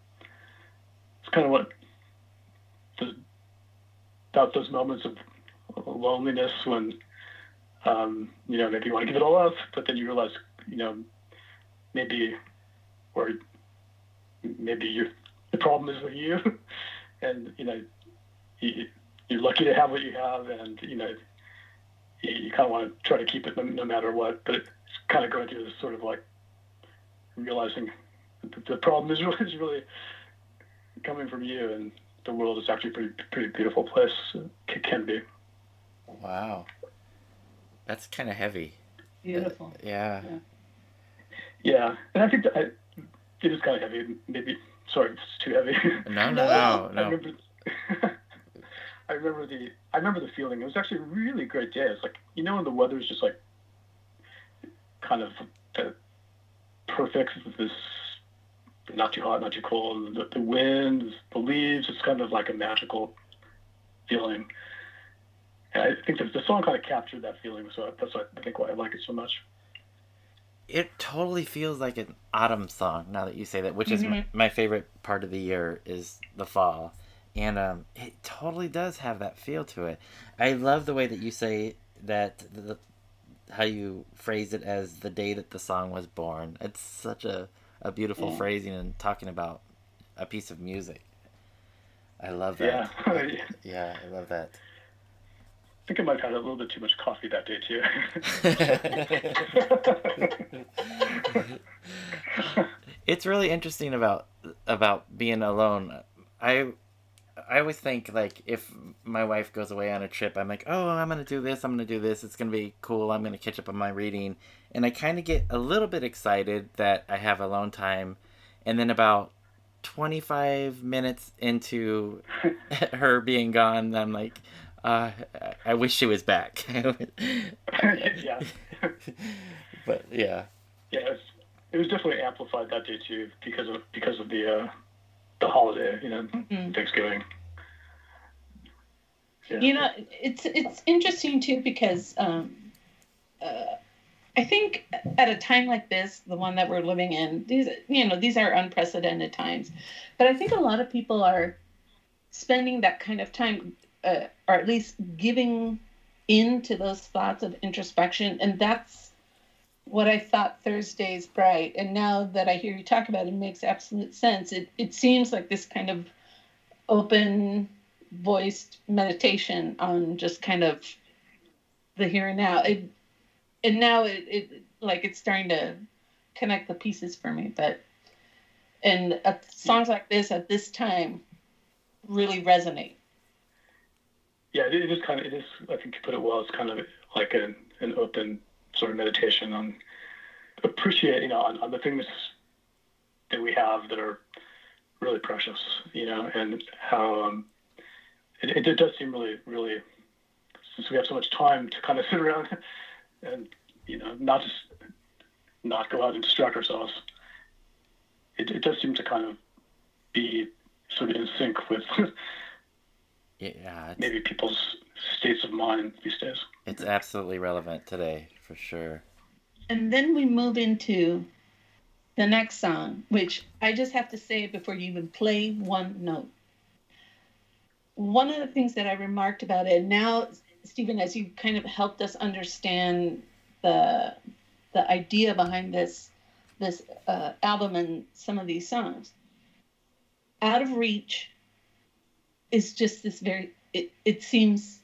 it's kind of what the about those moments of loneliness when um, you know maybe you want to give it all up, but then you realize you know maybe or maybe you the problem is with you, [LAUGHS] and you know you, you're lucky to have what you have, and you know you, you kind of want to try to keep it no, no matter what, but it's kind of going through this sort of like realizing that the problem is [LAUGHS] really, is really coming from you and the world is actually a pretty pretty beautiful place. It can be. Wow. That's kind of heavy. Beautiful. Yeah. Yeah, and I think that I, it is kind of heavy. Maybe sorry, if it's too heavy. No, no, no, I remember. [LAUGHS] I remember the. I remember the feeling. It was actually a really great day. It's like you know when the weather is just like kind of uh, perfect. with This not too hot, not too cold. The, the wind, the leaves. It's kind of like a magical feeling. And I think that the song kind of captured that feeling. So that's why I think why I like it so much. It totally feels like an autumn song now that you say that, which is my, my favorite part of the year is the fall. And um, it totally does have that feel to it. I love the way that you say that the, how you phrase it as the day that the song was born. It's such a, a beautiful Yeah. phrasing and talking about a piece of music. I love that. I [LAUGHS] Yeah, I love that. Think I might have had a little bit too much coffee that day too. [LAUGHS] it's really interesting about about being alone. I I always think like if my wife goes away on a trip, I'm like, oh, I'm gonna do this, I'm gonna do this. It's gonna be cool. I'm gonna catch up on my reading, and I kind of get a little bit excited that I have alone time, and then about 25 minutes into [LAUGHS] her being gone, I'm like, uh, I- I wish she was back. [LAUGHS] yeah. but yeah. Yeah, it was, it was definitely amplified that day too because of because of the uh, the holiday, you know, Mhm. Thanksgiving. Yeah. You know, it's it's interesting too because um, uh, I think at a time like this, the one that we're living in, these you know these are unprecedented times, but I think a lot of people are spending that kind of time, uh, or at least giving into those thoughts of introspection, and that's what I thought Thursday's bright. And now that I hear you talk about it, it makes absolute sense. It it seems like this kind of open voiced meditation on just kind of the here and now. It, and now it, it like it's starting to connect the pieces for me. But and uh, songs like this at this time really resonate. Yeah, it, it is kind of. It is. I think you put it well. It's kind of like an an open sort of meditation on appreciating you know, on, on the things that we have that are really precious, you know, and how um, it, it does seem really, really, since we have so much time to kind of [LAUGHS] sit around and, you know, not just not go out and distract ourselves. It, it does seem to kind of be sort of in sync with [LAUGHS] Yeah, maybe people's states of mind these days. it's absolutely relevant today for sure. And then we move into the next song, which I just have to say before you even play one note. One of the things that I remarked about it, and now, Steven, as you kind of helped us understand the the idea behind this this uh, album and some of these songs, out of reach is just this very. It, it seems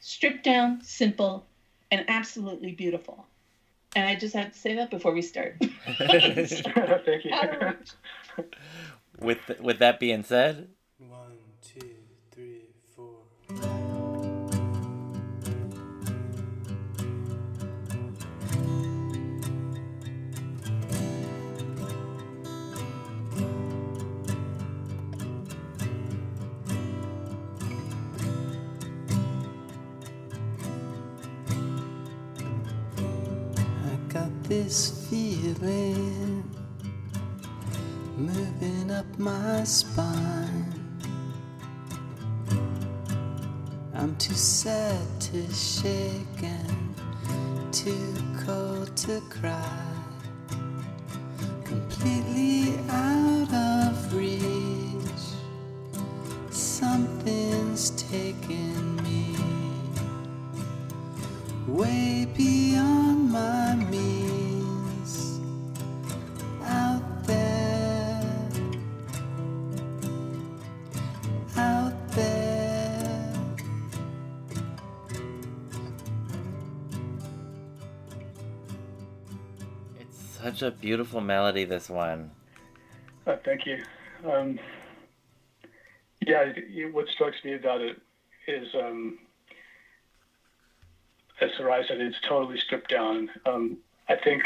stripped down, simple, and absolutely beautiful. And I just have to say that before we start. [LAUGHS] [LAUGHS] Thank you. Out of reach. with with that being said, One, this feeling moving up my spine. I'm too sad to shake and too cold to cry. Completely out of a beautiful melody. This one. Uh, thank you. Um, yeah, it- it- what strikes me about it is, um, as Sarai said, it's totally stripped down. Um, I think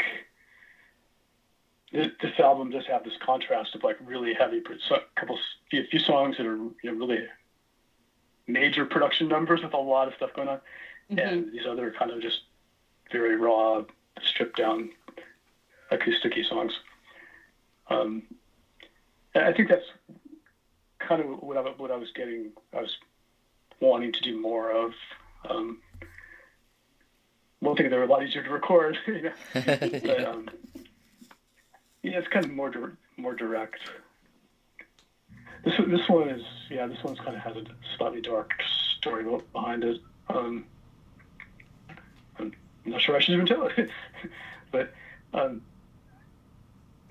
this, this album does have this contrast of like really heavy, pro- so- couple, few, few songs that are you know, really major production numbers with a lot of stuff going on, and these other kind of just very raw, stripped down, acoustic songs. Um, I think that's kind of what I, what I was getting. I was wanting to do more of. Um, one thing they're a lot easier to record, [LAUGHS] you know. [LAUGHS] but um, yeah, it's kind of more dir- more direct. This this one is yeah, this one's kind of has a slightly dark story behind it. Um, I'm not sure I should even tell it, [LAUGHS] but um,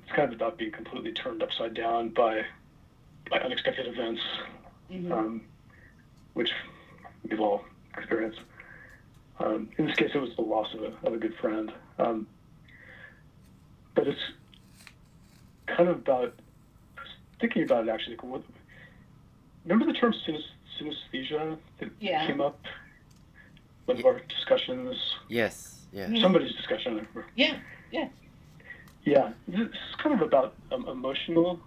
it's kind of about being completely turned upside down by by unexpected events, um, which we've all experienced. Um, in this case, it was the loss of a, of a good friend. Um, but it's kind of about I was thinking about it actually. What, remember the term synes, synesthesia that Yeah. came up one of our discussions, Yes. Yeah. somebody's discussion. Yeah, Yeah, this is kind of about um, emotional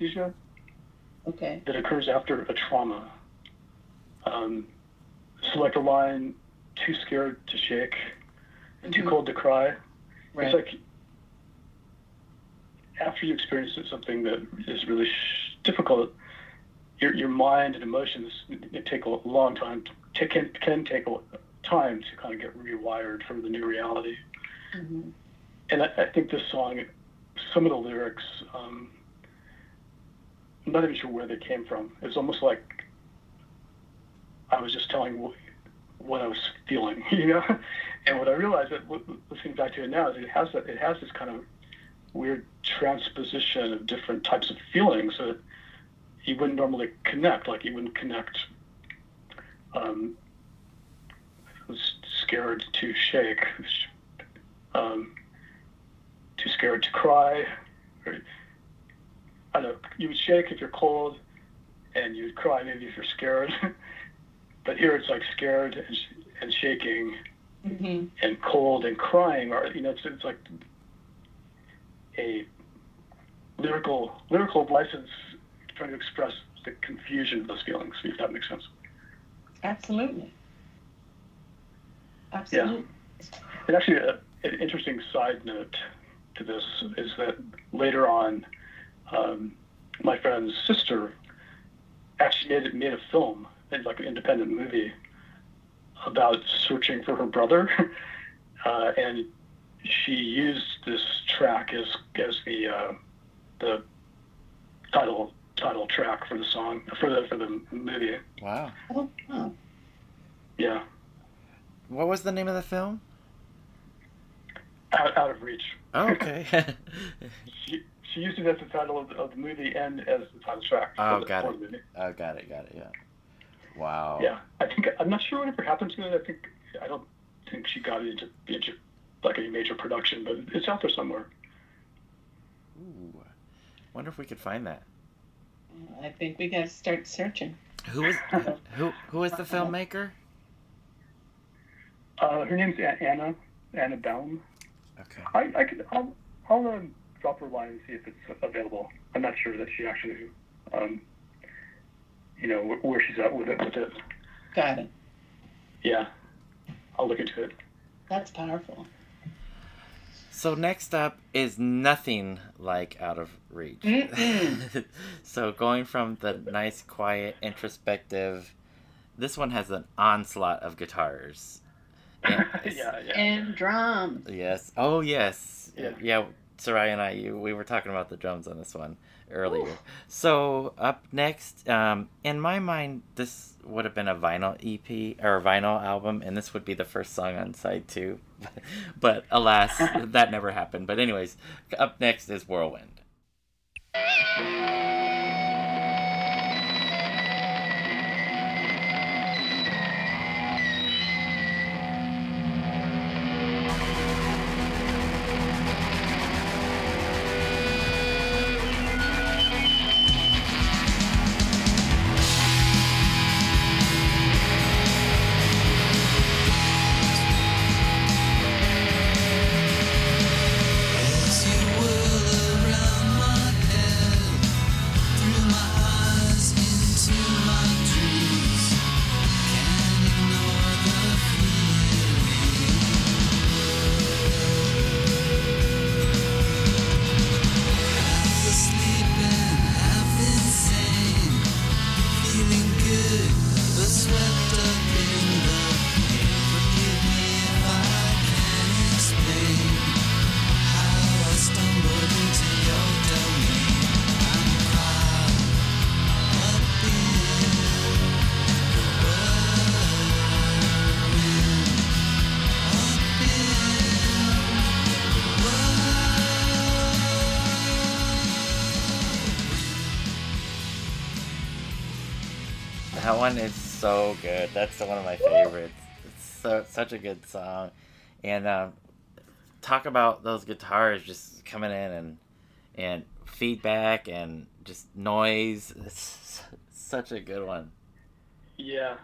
synesthesia okay. that occurs after a trauma. Um, so, like the line, too scared to shake and too Mhm. cold to cry. Right. It's like after you experience something that is really sh- difficult, your, your mind and emotions it take a long time, to, can, can take a time to kind of get rewired for the new reality. Mhm. And I, I think this song, some of the lyrics, um, I'm not even sure where they came from. It's almost like I was just telling what, I was feeling, [LAUGHS] you know. And what I realized that listening back to it now is it has that it has this kind of weird transposition of different types of feelings that you wouldn't normally connect. Like you wouldn't connect. Um, scared to shake, um, too scared to cry. Or, I don't know, you would shake if you're cold, and you would cry maybe if you're scared. [LAUGHS] but here it's like scared and, sh- and shaking hmm and cold and crying Or you know it's, it's like a lyrical lyrical license trying to express the confusion of those feelings if that makes sense Absolutely. Absolutely. and actually a, an interesting side note to this is that later on um, my friend's sister actually made, made a film like an independent movie about searching for her brother [LAUGHS] uh, and she used this track as as the uh, the title title track for the song for the for the movie. Wow. Oh. Yeah, What was the name of the film? Out, out of reach. Oh, okay. [LAUGHS] She she used it as the title of the, of the movie and as the title track. Oh, for the, got for it. the oh, got it, got it. Yeah. Wow. Yeah, I think I'm not sure whatever happened to it. I think I don't think she got it into into like any major production, but it's out there somewhere. Ooh. Wonder if we could find that. I think we got to start searching. Who is [LAUGHS] who? Who is the filmmaker? Uh, her name's Anna Anna Baum. Okay. I, I could I'll, I'll um, drop her a line and see if it's available. I'm not sure that she actually, um, you know, wh- where she's at with it. With it. Got it. Yeah, I'll look into it. That's powerful. So next up is nothing like out of reach. [LAUGHS] So going from the nice, quiet, introspective, this one has an onslaught of guitars. And [LAUGHS] yeah, yeah. And drums. Yes. Oh, yes. Yeah. Yeah. yeah. Sarai and I, you, we were talking about the drums on this one earlier. So up next, um, in my mind, this would have been a vinyl EP or a vinyl album, and this would be the first song on side two. [LAUGHS] but alas, [LAUGHS] that never happened. But anyways, up next is Whirlwind. One is so good. That's one of my favorites. It's so such a good song, and um, talk about those guitars just coming in and and feedback and just noise. It's such a good one. Yeah.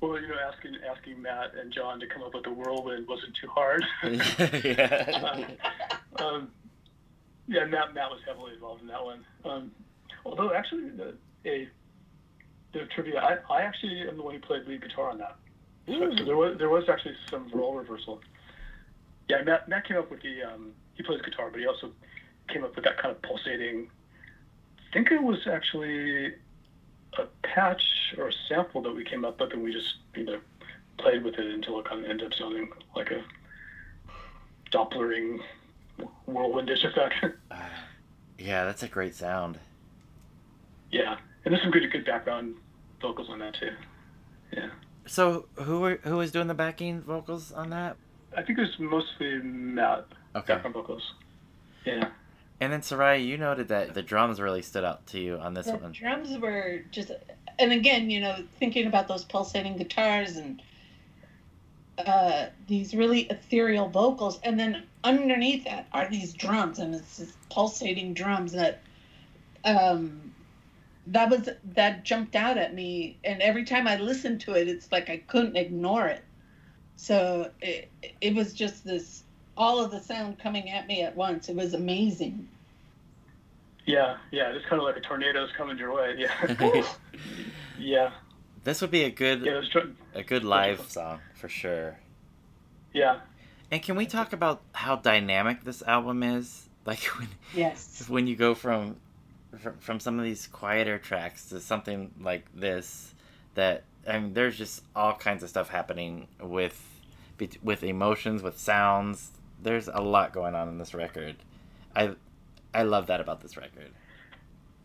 Well, you know, asking asking Matt and John to come up with the whirlwind wasn't too hard. [LAUGHS] [LAUGHS] yeah. um, yeah, Matt Matt was heavily involved in that one. Um, although actually, the, a the trivia, I, I actually am the one who played lead guitar on that. So, so there was there was actually some role reversal. Yeah, Matt Matt came up with the um, he plays guitar, but he also came up with that kind of pulsating. I think it was actually a patch or a sample that we came up with, and we just you know played with it until it kind of ended up sounding like a Dopplering whirlwindish [LAUGHS] effect. yeah, that's a great sound. yeah, and there's some good good background vocals on that too. Yeah, So who were who was doing the backing vocals on that? I think it was mostly Matt Okay. background vocals. Yeah, And then Sarai, you noted that the drums really stood out to you on this The one. drums were just, and again, you know, thinking about those pulsating guitars and uh, these really ethereal vocals, and then underneath that are these drums, and it's just pulsating drums that um, that was that jumped out at me, and every time I listened to it, it's like I couldn't ignore it. So it it was just this all of the sound coming at me at once. It was amazing. Yeah, yeah, it's kind of like a tornado's coming your way. Yeah, [LAUGHS] [LAUGHS] yeah, this would be a good yeah. Was, tr- a good live song for sure. yeah, And can we talk about how dynamic this album is? Like [LAUGHS] when Yes. when you go from from, from some of these quieter tracks to something like this that I mean there's just all kinds of stuff happening with with emotions with sounds there's a lot going on in this record I I love that about this record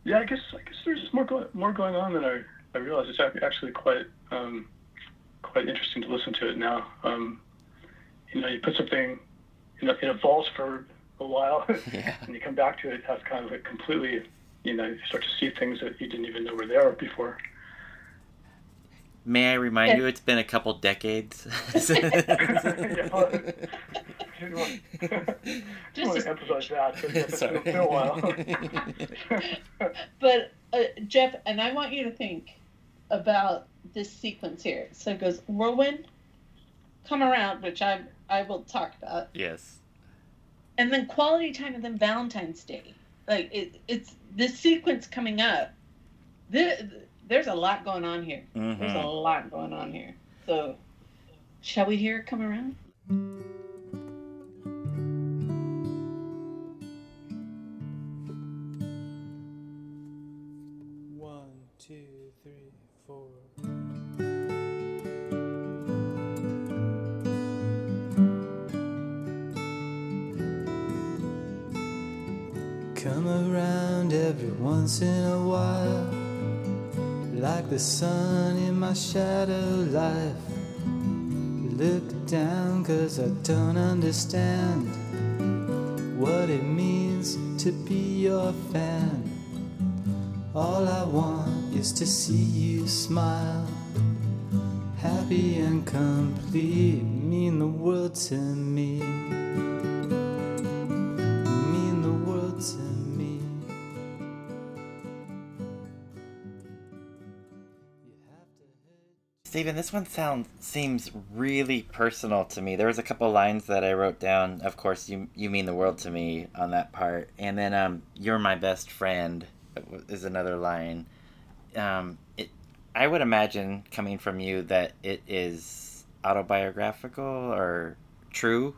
yeah. I guess I guess there's just more going more going on than I I realized. It's actually quite um, quite interesting to listen to it now. Um, you know, you put something in a, in a vault for a while, [LAUGHS] yeah and you come back to it, it has kind of a completely, you know, you start to see things that you didn't even know were there before. may I remind you it's been a couple decades [LAUGHS] [LAUGHS] [LAUGHS] yeah, well, I didn't want, didn't Just want as- to emphasize that, but it's Sorry. been a while. But uh, Jeff, and I want you to think about this sequence here. So it goes whirlwind, come around, which I I will talk about, yes and then quality time, and then Valentine's Day. Like it, it's this sequence coming up. There, there's a lot going on here. There's a Mhm. lot going on here. So, shall we hear it come around? One, two, three, four. Come around every once in a while, like the sun in my shadow life. Look down, cause I don't understand what it means to be your fan. All I want is to see you smile. Happy and complete mean the world to me. Steven, this one sounds seems really personal to me. There was a couple lines that I wrote down. Of course, you you mean the world to me on that part, and then um, you're my best friend is another line. Um, it, I would imagine coming from you that it is autobiographical or true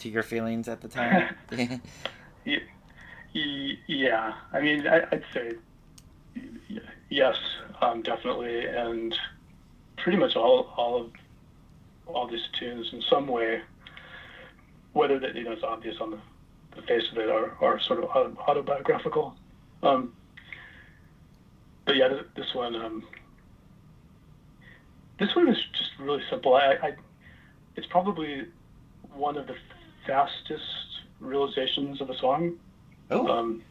to your feelings at the time. [LAUGHS] [LAUGHS] Yeah, I mean, I, I'd say yes, um, definitely, and pretty much all all of all these tunes in some way, whether that you know it's obvious on the, the face of it or, or sort of autobiographical. Um, but yeah, this one, um, this one is just really simple. I, I, it's probably one of the fastest realizations of a song oh, um,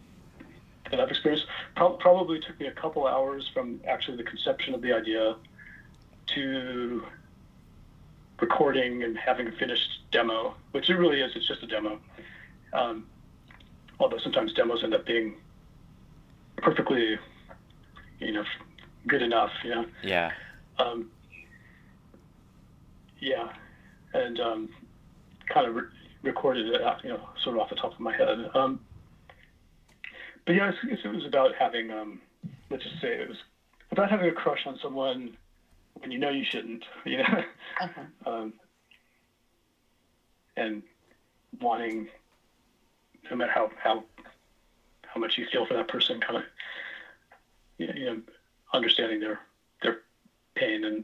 that I've experienced. Pro- probably took me a couple hours from actually the conception of the idea to recording and having a finished demo, which it really is. It's just a demo. Um, although sometimes demos end up being perfectly, you know, good enough. You know. yeah. Um, yeah, and um, kind of re- recorded it, you know, sort of off the top of my head. Um, but yeah, it's, it's, it was about having, um, let's just say, it was about having a crush on someone when you know you shouldn't, [LAUGHS] you know, Uh-huh. um, and wanting, no matter how how how much you feel for that person, kind of, you know, you know understanding their their pain and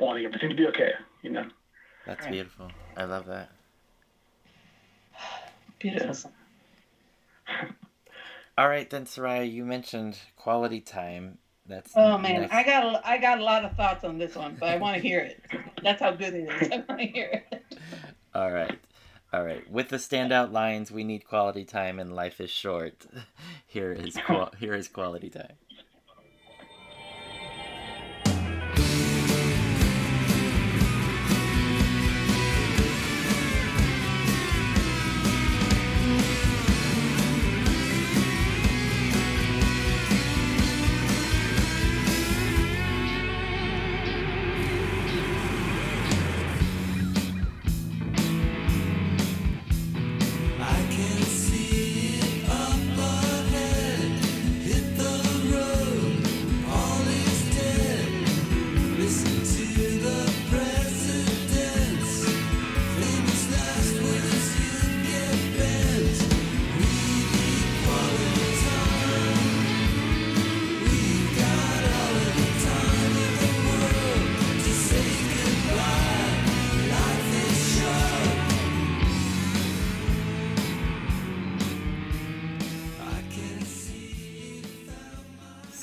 wanting everything to be okay, you know. That's Right. beautiful. I love that. [SIGHS] Beautiful. [LAUGHS] All right, then, Soraya, you mentioned quality time. That's Oh man. I got a, I got a lot of thoughts on this one, but I want to hear it. That's how good it is. I want to hear it. [LAUGHS] All right. All right. With the standout lines, we need quality time and life is short. [LAUGHS] Here is qual- here is quality time.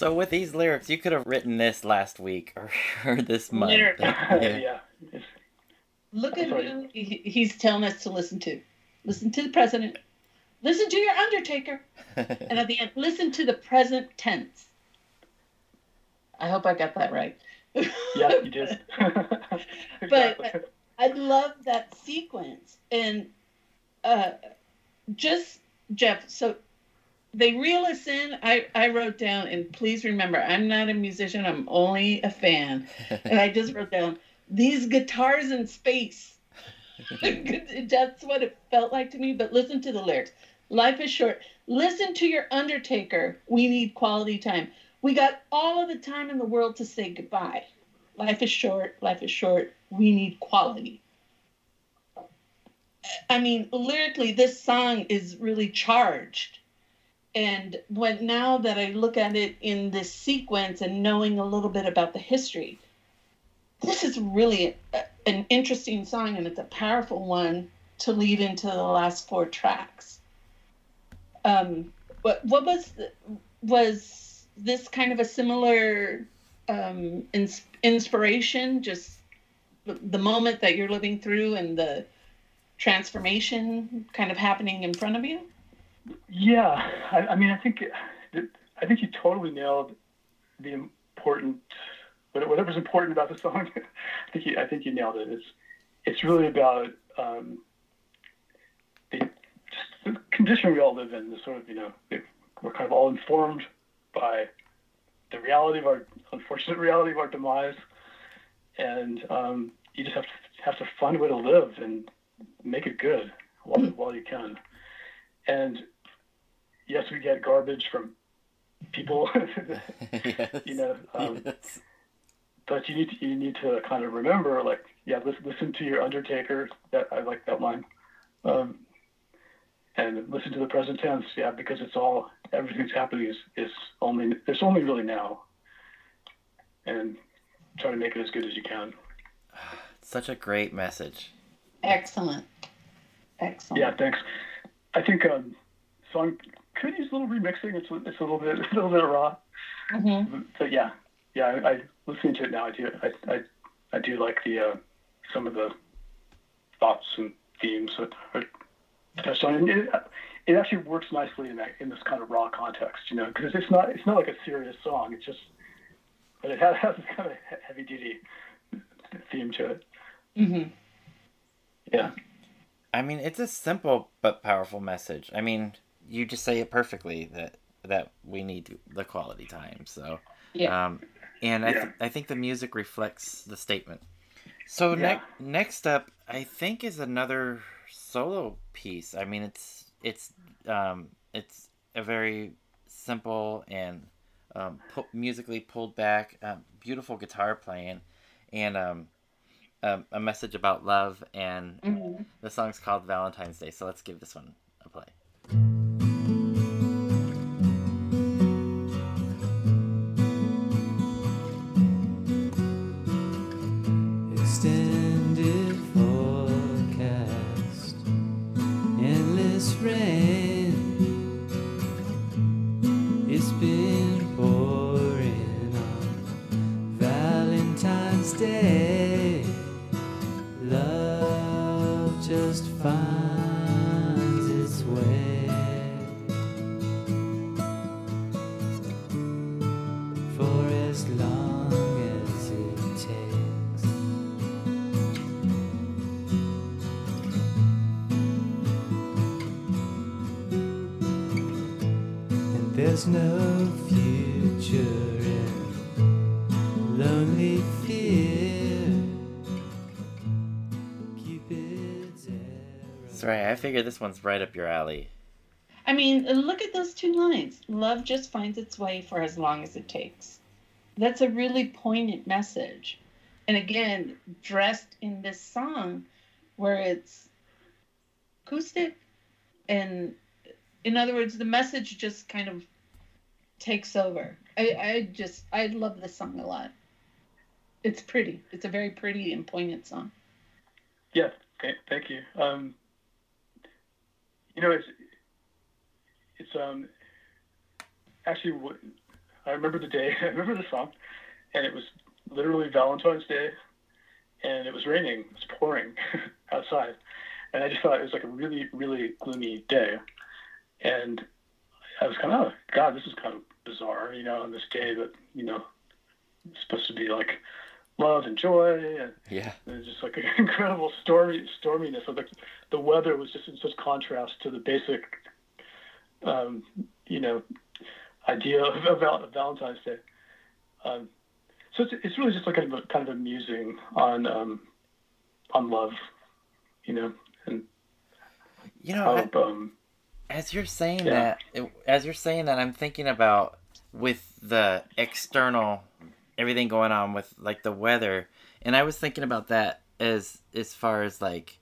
So with these lyrics, you could have written this last week or, [LAUGHS] or this month. [LAUGHS] Yeah. yeah. Look at Sorry. who he's telling us to listen to. Listen to the president. Listen to your Undertaker. [LAUGHS] And at the end, listen to the present tense. I hope I got that right. yeah, you did. exactly. I love that sequence. And uh, just, Jeff, so they reel us in. I, I wrote down, and please remember, I'm not a musician, I'm only a fan. and I just wrote down, these guitars in space. [LAUGHS] That's what it felt like to me. But listen to the lyrics. Life is short. Listen to your Undertaker. We need quality time. We got all of the time in the world to say goodbye. Life is short. Life is short. We need quality. I mean, lyrically, this song is really charged. And when now that I look at it in this sequence and knowing a little bit about the history, this is really a, an interesting song and it's a powerful one to lead into the last four tracks. Um, what what was was this kind of a similar um, ins- inspiration? Just the moment that you're living through and the transformation kind of happening in front of you. Yeah, I, I mean, I think I think you totally nailed the important whatever's important about the song. [LAUGHS] I think you, I think you nailed it. It's it's really about um, the, just the condition we all live in. The sort of you know we're kind of all informed by the reality of our unfortunate reality of our demise, and um, you just have to have to find a way to live and make it good while, while you can. And yes, we get garbage from people, [LAUGHS] yes. you know. Um, Yes. but you need to, you need to kind of remember, like, yeah, listen, listen to your Undertaker. That I like that line, um, and listen to the present tense. Yeah, because it's all everything's happening is, is only it's only really now, and try to make it as good as you can. [SIGHS] Such a great message. Excellent. Excellent. Yeah, thanks. I think um, song could use a little remixing. It's it's a little bit [LAUGHS] a little bit raw, hmm but yeah, yeah. I, I listening to it now. I do I I, I do like the uh, some of the thoughts and themes that are touched on. And it, it actually works nicely in that in this kind of raw context, you know, because it's not it's not like a serious song. It's just, but it has, [LAUGHS] has this kind of heavy duty theme to it. hmm Yeah. I mean, it's a simple but powerful message. I mean, you just say it perfectly that that we need the quality time. So, Yeah. um, and I, th- I think the music reflects the statement. So Yeah. ne- next up, I think is another solo piece. I mean, it's it's um, it's a very simple and um, pu- musically pulled back, um, beautiful guitar playing, and um, um, a message about love. And Mhm. the song's called Valentine's Day. So let's give this one a play. Sorry, I figured this one's right up your alley. I mean, look at those two lines. Love just finds its way for as long as it takes. That's a really poignant message. And again, dressed in this song where it's acoustic and in other words, the message just kind of takes over. I, I just I love this song a lot. It's pretty. It's a very pretty and poignant song. Yeah, th- thank you. Um, you know, it's it's um actually what I remember the day. [LAUGHS] I remember the song, and it was literally Valentine's Day, and it was raining. It was pouring [LAUGHS] outside, and I just thought it was like a really, really gloomy day, and I was kind of, oh, God, this is kind of bizarre, you know, on this day that you know, it's supposed to be like love and joy, and Yeah. was just like [LAUGHS] an incredible stormy storminess. So the the weather was just in such contrast to the basic, um, you know, idea of, of of Valentine's Day. Um, so it's, it's really just like kind of a, kind of a musing on um, on love, you know, and You know, how I- um, as you're saying Yeah. that, as you're saying that, I'm thinking about with the external, everything going on with like the weather, and I was thinking about that as as far as like,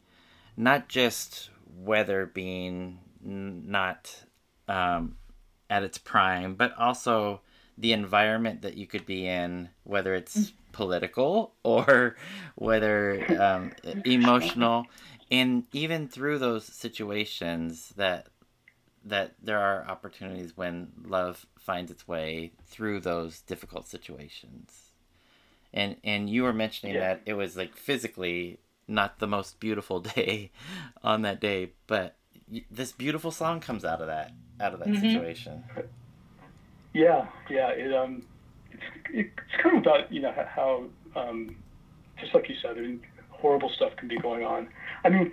not just weather being n- not um, at its prime, but also the environment that you could be in, whether it's political [LAUGHS] or whether um, emotional, and even through those situations that that there are opportunities when love finds its way through those difficult situations. And and you were mentioning Yeah. that it was like physically not the most beautiful [LAUGHS] day on that day, but this beautiful song comes out of that out of that Mhm. situation. Yeah, yeah. It um, it's it's kind of about you know how um, just like you said, I mean, horrible stuff can be going on. I mean,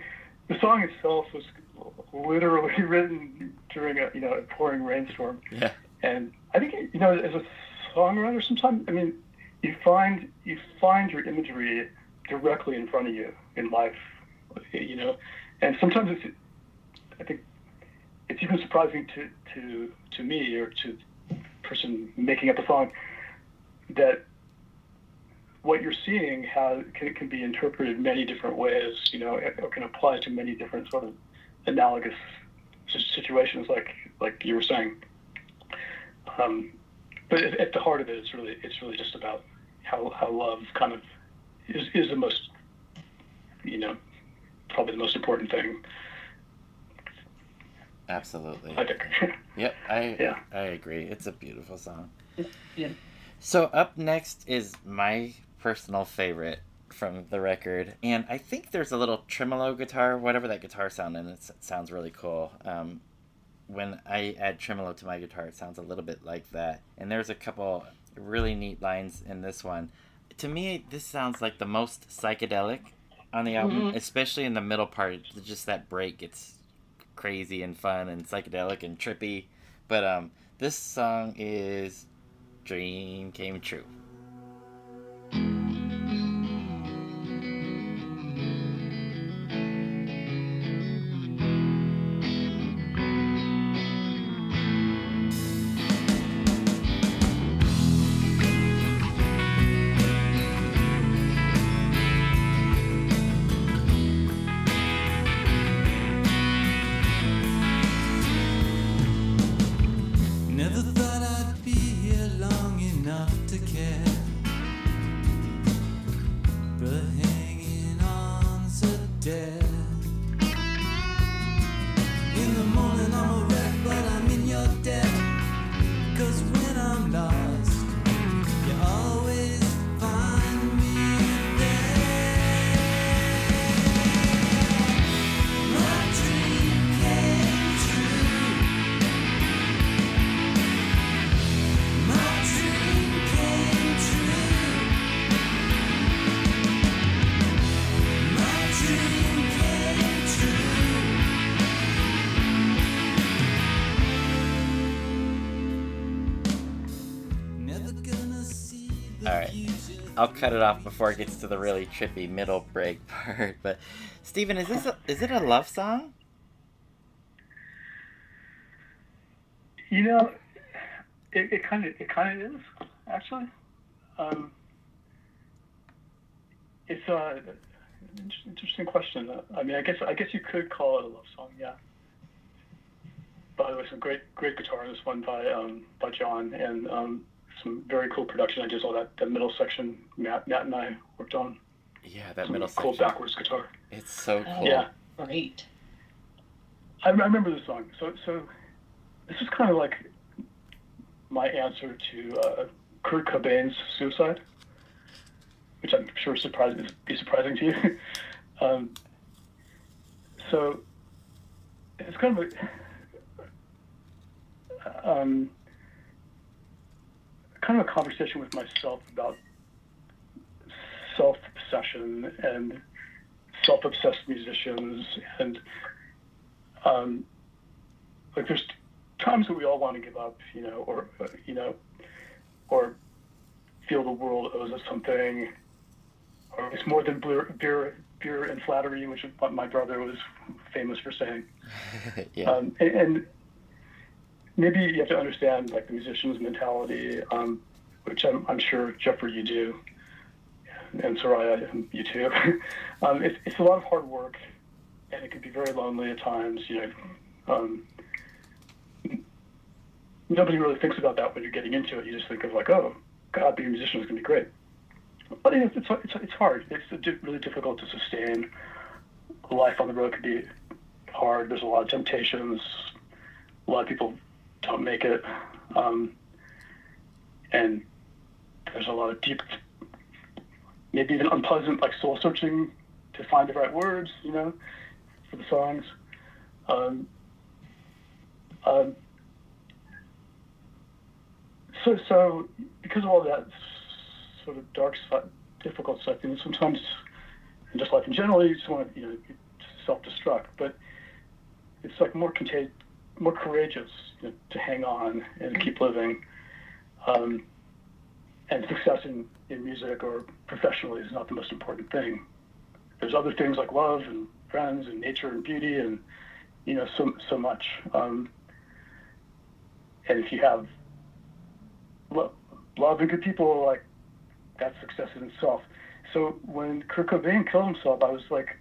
the song itself was literally [LAUGHS] written during a you know a pouring rainstorm, Yeah. and I think you know as a songwriter, sometimes I mean, you find you find your imagery directly in front of you in life, you know, and sometimes it's I think it's even surprising to to to me or to person making up a song that what you're seeing has can, can be interpreted many different ways you know or can apply to many different sort of analogous situations like like you were saying. Um, but at, at the heart of it it's really it's really just about how, how love kind of is, is the most you know probably the most important thing Absolutely. I think [LAUGHS] Yep, I Yeah. I agree. It's a beautiful song. Yeah. So up next is my personal favorite from the record, and I think there's a little tremolo guitar, whatever that guitar sound in it, sounds really cool. Um, when I add tremolo to my guitar, it sounds a little bit like that. And there's a couple really neat lines in this one. To me, this sounds like the most psychedelic on the album, Mhm. especially in the middle part. Just that break, it's crazy and fun and psychedelic and trippy. But um, this song is Dream Came True. I'll cut it off before it gets to the really trippy middle break [LAUGHS] part. But Steven, is this a, is it a love song? You know, it, kind of it kind of is actually. Um, it's a an interesting question. Uh, I mean, I guess I guess you could call it a love song, yeah. By the way, some great great guitar in this one by um, by John, and um, some very cool production. I just all that that middle section Matt Matt and I worked on. Yeah, that Some middle cool section. backwards guitar. It's so Oh. cool. Yeah. Great. I, I remember the song. So so this is kind of like my answer to uh, Kurt Cobain's suicide, which I'm sure surprised be surprising to you. [LAUGHS] um, so it's kind of a um, kind of a conversation with myself about self obsession and self obsessed musicians and um, like there's times that we all want to give up, you know, or uh, you know, or feel the world owes us something, or it's more than beer, beer, beer and flattery, which is what my brother was famous for saying. [LAUGHS] yeah. Um, and, and maybe you have to understand like the musician's mentality, um, which I'm, I'm sure Jeffrey you do, and Soraya you too. [LAUGHS] um, it's, it's a lot of hard work, and it can be very lonely at times. You know, um, nobody really thinks about that when you're getting into it. You just think of like, oh, God, being a musician is going to be great. But it's, it's, it's hard. It's really difficult to sustain. Life on the road can be hard. There's a lot of temptations. A lot of people don't make it. Um, and there's a lot of deep, maybe even unpleasant, like soul searching to find the right words, you know, for the songs. Um, um, so, so because of all that sort of dark difficult stuff, know, sometimes, and just life in general, you just want to, you know, self-destruct. But it's like more contag- more courageous you know, to hang on and keep living. Um, and success in, in music or professionally is not the most important thing. There's other things like love and friends and nature and beauty and you know so so much. Um, and if you have lo- love and good people, like that's success in itself. So when Kurt Cobain killed himself, I was like,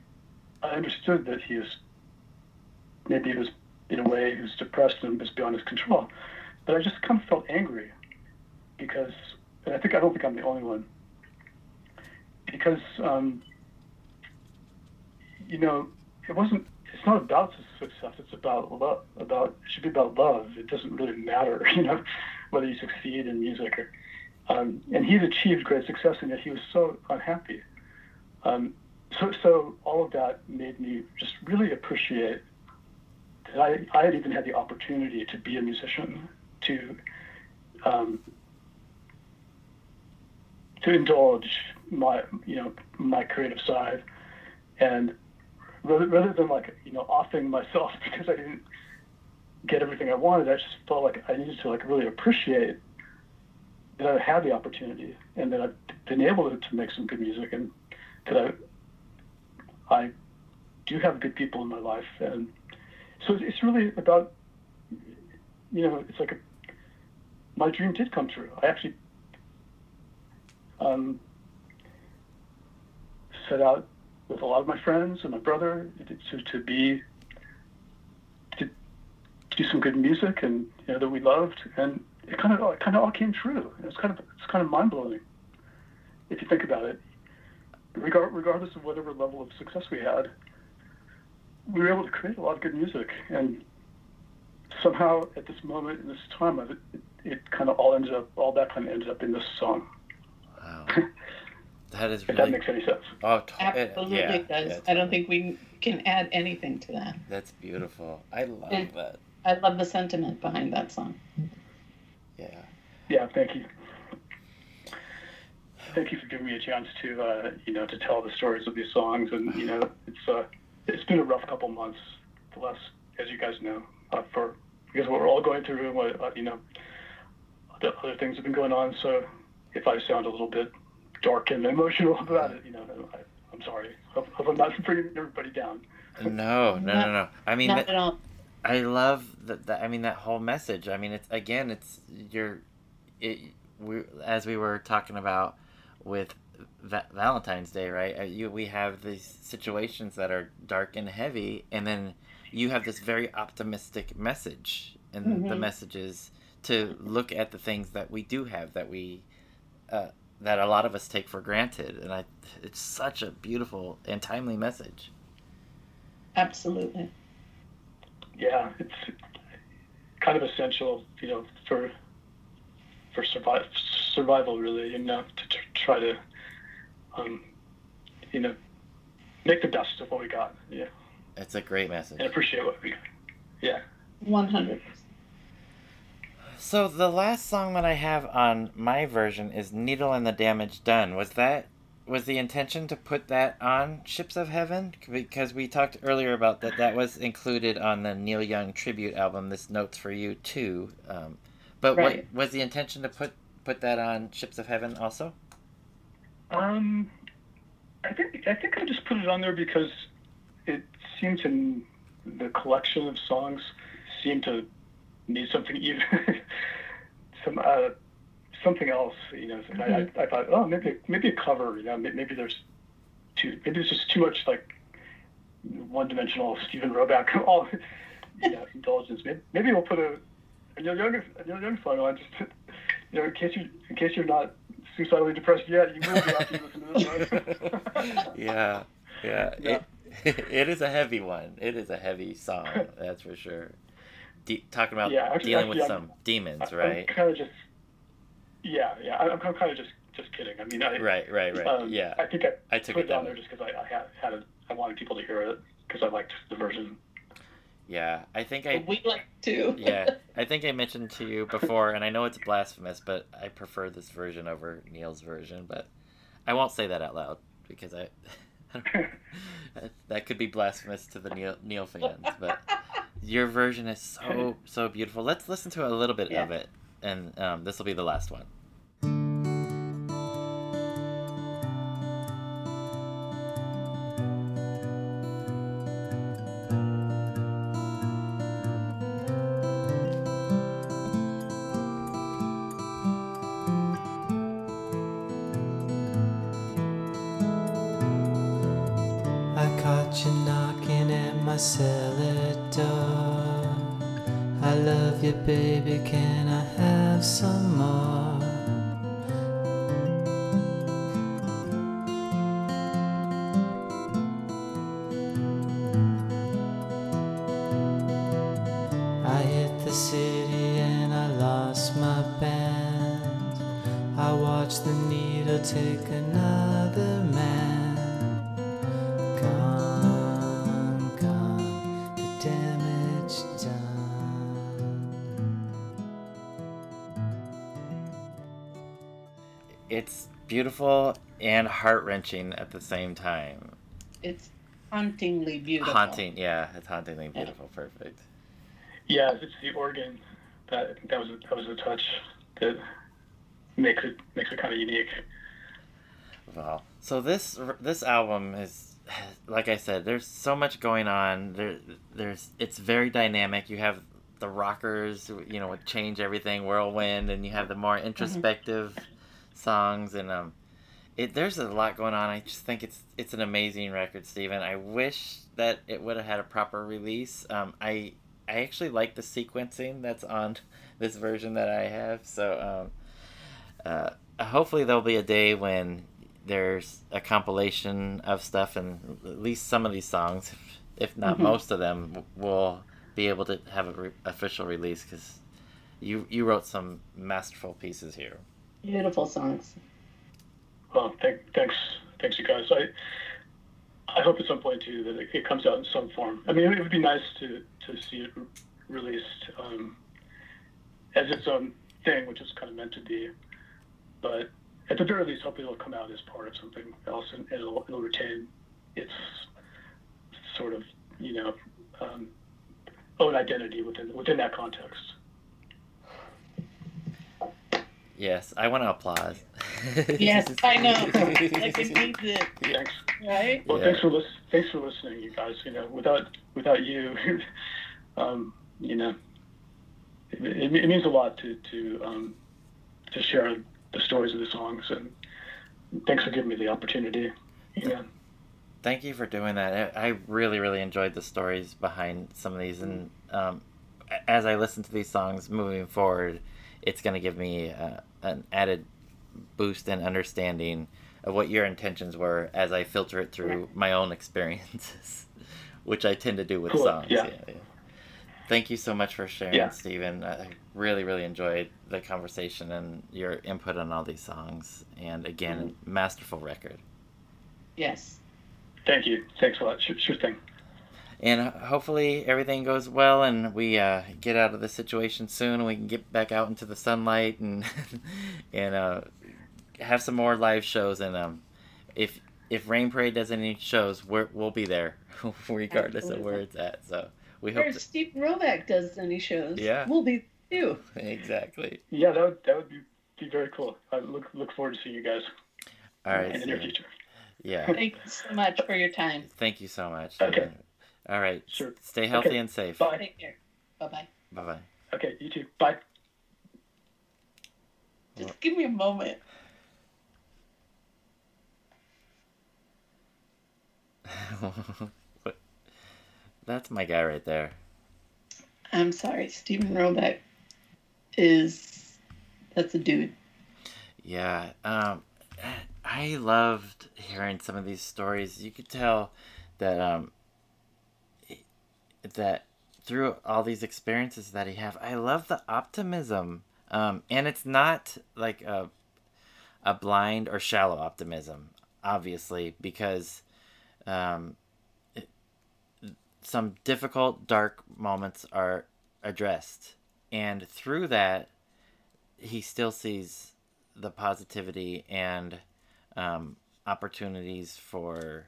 I understood that he was maybe he was in a way who's depressed and is beyond his control, but I just kind of felt angry because, and I think I don't think I'm the only one because um, you know it wasn't. It's not about success. It's about love. About it should be about love. It doesn't really matter, [LAUGHS] you know, whether you succeed in music or. Um, and he's achieved great success, and yet he was so unhappy. Um, so, so all of that made me just really appreciate I, I had even had the opportunity to be a musician, to um, to indulge my you know my creative side, and rather, rather than like you know offing myself [LAUGHS] because I didn't get everything I wanted, I just felt like I needed to like really appreciate that I had the opportunity and that I've been able to, to make some good music and that I I do have good people in my life and so it's really about you know it's like a, my dream did come true. I actually um, set out with a lot of my friends and my brother to, to be to do some good music and you know that we loved and it kind of it kind of all came true. It's kind of it's kind of mind blowing if you think about it. Regard, regardless of whatever level of success we had, we were able to create a lot of good music and somehow at this moment in this time it, it, it kind of all ends up all that kind of ends up in this song. Wow. [LAUGHS] That is If that really. makes any sense. Oh, to- Absolutely yeah, does. yeah, I don't think we can add anything to that. That's beautiful. I love It- that. I love the sentiment behind that song. Yeah. Yeah, thank you. Thank you for giving me a chance to, uh, you know, to tell the stories of these songs. And you know, it's uh, it's been a rough couple months. The last, as you guys know, uh, for because what we're all going through, and what uh, you know, the other things have been going on. So if I sound a little bit dark and emotional [LAUGHS] about it, you know, I, I'm sorry. Hope, hope I'm not [LAUGHS] bringing everybody down. No, no, no, no. I mean, Not that, at all. I love that, that. I mean, that whole message. I mean, it's again, it's you're, it. We as we were talking about with Va- Valentine's Day, right? Uh, You we have these situations that are dark and heavy, and then you have this very optimistic message, and the Mhm. message is to look at the things that we do have that we. Uh, that a lot of us take for granted, and I, it's such a beautiful and timely message. Absolutely. yeah, it's kind of essential, you know, for for survival, survival really, you know, to tr- try to, um, you know, make the best of what we got, yeah, It's a great message. and appreciate what we got. Yeah. One hundred. So the last song that I have on my version is "Needle and the Damage Done." Was that was the intention to put that on Ships of Heaven? Because we talked earlier about that that was included on the Neil Young tribute album. This notes for you too. Um, but Right. what was the intention to put put that on Ships of Heaven also? Um, I think I think I just put it on there because it seemed to the collection of songs seemed to need something even [LAUGHS] some uh, something else. You know, and I, I, I thought, oh, maybe maybe a cover. You know, maybe there's too maybe there's just too much like one-dimensional Steven Roback [LAUGHS] all you know, indulgence. Maybe, maybe we'll put a a Neil Young a Neil Young song on just you know in case you in case you're not suicidally depressed yet, you will be after you listen to this one. [LAUGHS] yeah, yeah. [LAUGHS] Yeah. It, [LAUGHS] it is a heavy one. It is a heavy song, that's for sure. De- talking about Yeah, actually- dealing with I'm- some demons, I'm right? kind of just, yeah, yeah. I'm, I'm kind of just, just kidding. I mean, I, Right, right, right. um, yeah, I think I, I took put it on there just because I, I had, had it. I wanted people to hear it because I liked the version. Yeah, I think I We like to. yeah, [LAUGHS] I think I mentioned to you before, and I know it's blasphemous, but I prefer this version over Neil's version. But I won't say that out loud because I [LAUGHS] [LAUGHS] that could be blasphemous to the Neil Neil fans. But your version is so so beautiful. Let's listen to a little bit of it, and um, this will be the last one. Heart wrenching at the same time. It's hauntingly beautiful. Haunting, yeah, it's hauntingly beautiful. Perfect. Yeah, it's the organ that that was that was the touch that makes it makes it kind of unique. Wow. So this this album is, like I said, there's so much going on. There, there's it's very dynamic. You have the rockers, you know, change everything, whirlwind, and you have the more introspective songs, and um, it there's a lot going on. I just think it's it's an amazing record, Steven. I wish that it would have had a proper release. Um, I I actually like the sequencing that's on this version that I have. So um, uh, hopefully there'll be a day when there's a compilation of stuff, and at least some of these songs, if not Mhm. most of them, will be able to have an re- official release because you you wrote some masterful pieces here. Beautiful songs. Well, thank, thanks, thanks you guys. I I hope at some point too that it, it comes out in some form. I mean, it would be nice to to see it re- released um, as its own thing, which is kind of meant to be. But at the very least, hopefully it'll come out as part of something else, and it'll it'll retain its sort of you know um, own identity within within that context. Yes, I want to applaud. [LAUGHS] Yes, I know. Like it needs it, Thanks. right? Well, Yeah. thanks for lis- thanks for listening, you guys. You know, without without you, [LAUGHS] um, you know, it, it, it means a lot to to um, to share the stories of the songs, and thanks for giving me the opportunity. Yeah. Thank you for doing that. I I really, really enjoyed the stories behind some of these, and um, as I listen to these songs moving forward, it's going to give me uh, an added boost in understanding of what your intentions were as I filter it through my own experiences, [LAUGHS] which I tend to do with Cool, songs. yeah. yeah. thank you so much for sharing, Yeah. Steven. I really, really enjoyed the conversation and your input on all these songs. And again, Mm-hmm. masterful record. Yes. Thank you. Thanks a lot. Sure, sure thing. And hopefully everything goes well and we uh, get out of this situation soon and we can get back out into the sunlight and [LAUGHS] and uh, have some more live shows. And um, if if Rain Parade does any shows, we're, we'll be there [LAUGHS] regardless of where it's at. So we hope if to, Steve Roback does any shows, Yeah. we'll be too. [LAUGHS] exactly. Yeah, that would that would be, be very cool. I look look forward to seeing you guys All right. in the near future. Yeah. Thank you so much for your time. Thank you so much. Okay. All right. Sure. Stay healthy Okay. and safe. Bye. Take care. Bye bye. Bye bye. Okay, you too. Bye. Just give me a moment. [LAUGHS] That's my guy right there. I'm sorry, Steven Roback is that's a dude. Yeah. Um, I loved hearing some of these stories. You could tell that um, that through all these experiences that he have, I love the optimism. Um, and it's not like a a blind or shallow optimism, obviously, because um, it, some difficult, dark moments are addressed, and through that, he still sees the positivity and um, opportunities for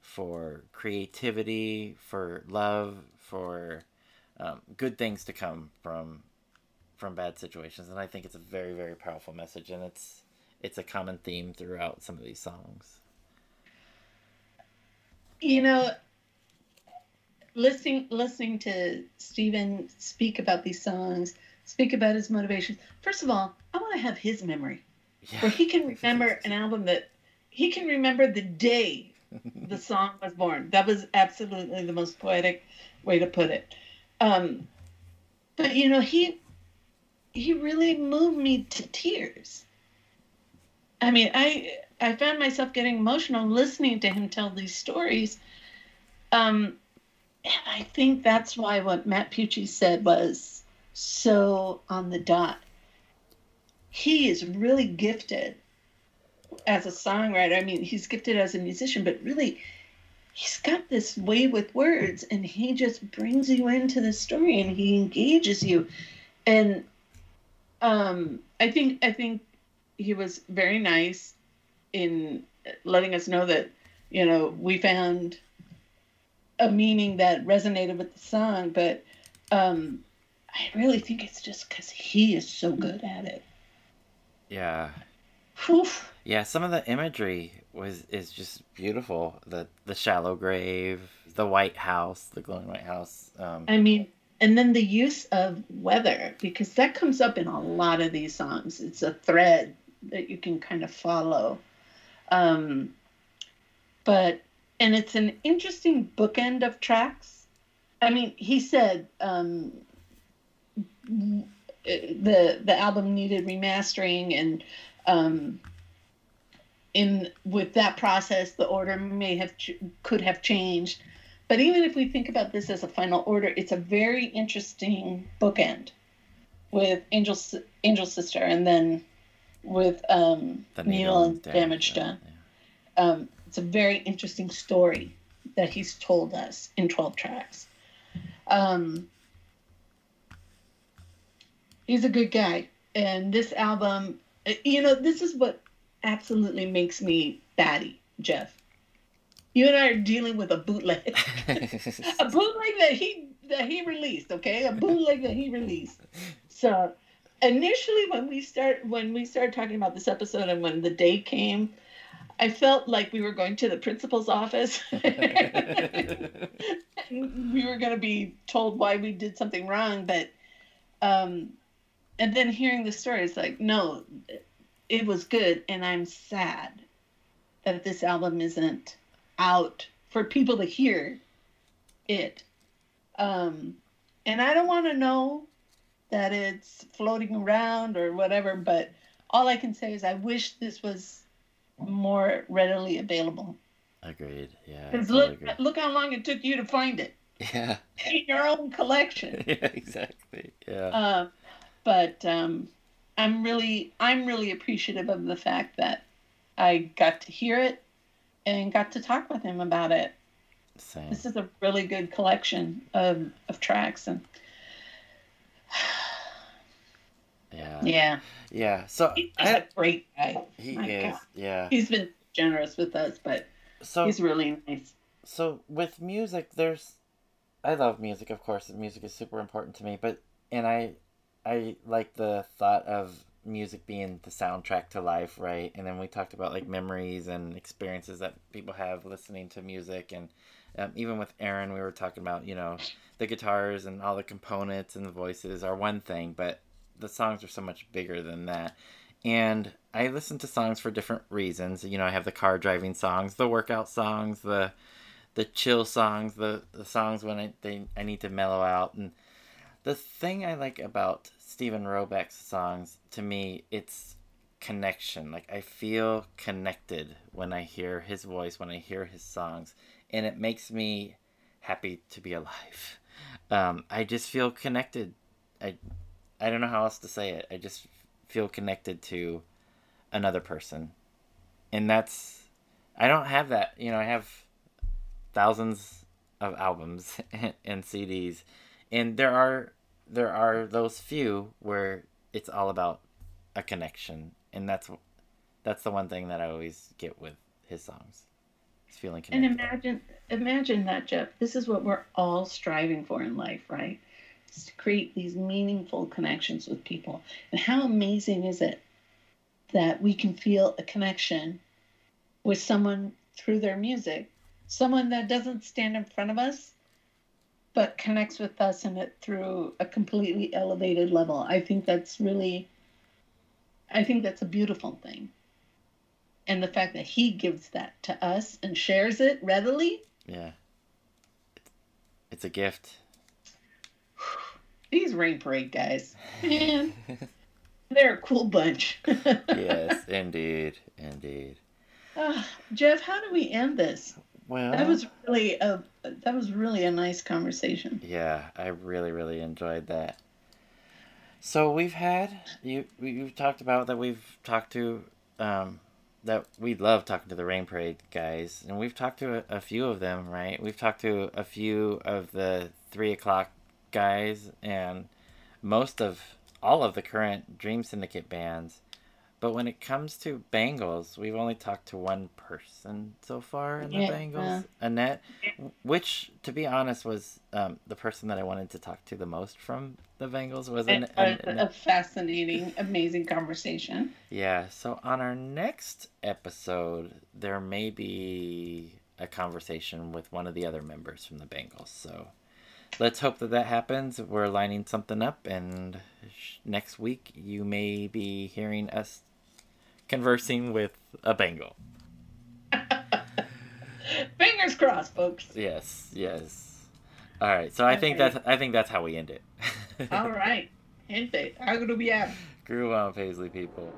for creativity, for love, for um, good things to come from from bad situations, and I think it's a very very powerful message, and it's it's a common theme throughout some of these songs. You know, listening listening to Steven speak about these songs, speak about his motivations. First of all, I want to have his memory Yeah. where he can [LAUGHS] remember an album that he can remember the day [LAUGHS] the song was born. That was absolutely the most poetic way to put it. Um, but you know, he he really moved me to tears. I mean, I I found myself getting emotional listening to him tell these stories. Um, and I think that's why what Matt Piucci said was so on the dot. He is really gifted as a songwriter. I mean, he's gifted as a musician, but really, he's got this way with words, and he just brings you into the story, and he engages you. And um, I think I think he was very nice in letting us know that you know we found a meaning that resonated with the song, but um, I really think it's just because he is so good at it. Yeah. Whew. Yeah, some of the imagery was is just beautiful. The the shallow grave, the white house, the glowing white house. Um, I mean, and then the use of weather, because that comes up in a lot of these songs. It's a thread that you can kind of follow. Um, but, and it's an interesting bookend of tracks. I mean, he said um, the the album needed remastering, and um, in with that process, the order may have ch- could have changed. But even if we think about this as a final order, it's a very interesting bookend with Angel Angel Sister, and then with um, the Needle and damage Done. Um, it's a very interesting story that he's told us in 12 tracks. Um, he's a good guy. And this album, you know, this is what absolutely makes me batty, Jeff. You and I are dealing with a bootleg. [LAUGHS] A bootleg that he that he released, okay? A bootleg that he released. So initially when we start when we started talking about this episode and when the day came, I felt like we were going to the principal's office. [LAUGHS] we were going to be told why we did something wrong, but um and then hearing the story it's like no, it was good and I'm sad that this album isn't out for people to hear it. Um, and I don't want to know that it's floating around or whatever, but all I can say is I wish this was more readily available. Agreed. Yeah. Because totally look, look how long it took you to find it. [LAUGHS] Yeah. in your own collection. [LAUGHS] yeah, exactly. Yeah. Uh, but um, I'm really I'm really appreciative of the fact that I got to hear it and got to talk with him about it. Same. This is a really good collection of, of tracks and [SIGHS] Yeah. yeah, Yeah. So he's I, a great guy. he My is. God. Yeah. He's been generous with us, but So he's really nice. so with music there's i love music of course music is super important to me but and i i like the thought of music being the soundtrack to life right? And then we talked about like memories and experiences that people have listening to music. And um, even with aaron we were talking about you know the guitars and all the components and the voices are one thing but the songs are so much bigger than that. And i listen to songs for different reasons. You know i have the car driving songs the workout songs the the chill songs, the, the songs when I they I need to mellow out. And the thing I like about Steven Roback's songs, to me, it's connection. Like I feel connected when I hear his voice, when I hear his songs, and it makes me happy to be alive. Um, I just feel connected. I I don't know how else to say it. I just feel connected to another person, and that's I don't have that. You know, I have thousands of albums [LAUGHS] and CDs, and there are there are those few where it's all about a connection, and that's that's the one thing that I always get with his songs. It's feeling connected. And imagine imagine that, Jeff. This is what we're all striving for in life, right? Is to create these meaningful connections with people. And how amazing is it that we can feel a connection with someone through their music, someone that doesn't stand in front of us, but connects with us and it through a completely elevated level. I think that's really I think that's a beautiful thing. And the fact that he gives that to us and shares it readily, yeah, it's, a gift. these Rain Parade guys, [LAUGHS] man, they're a cool bunch. [LAUGHS] yes, indeed, indeed. Ah, Jeff, how do we end this? Well, That was really a that was really a nice conversation. Yeah, I really, really enjoyed that. So we've had you. we- You've talked about that. We've talked to um, that we love talking to the Rain Parade guys, and we've talked to a, a few of them. Right, we've talked to a few of the three o'clock guys, and most of all of the current Dream Syndicate bands. But when it comes to Bangles, we've only talked to one person so far in the Yeah. Bangles, Annette, which, to be honest, was um, the person that I wanted to talk to the most from the Bangles. Was And an, a, an, a fascinating, amazing conversation. yeah. So on our next episode, there may be a conversation with one of the other members from the Bangles. So let's hope that that happens. We're lining something up, and sh- next week you may be hearing us conversing with a Bengal. [LAUGHS] Fingers crossed, folks. Yes, yes. All right. So I think that's I think that's how we end it. All right. [LAUGHS] Gente, algo to be out. Groove on, Paisley people.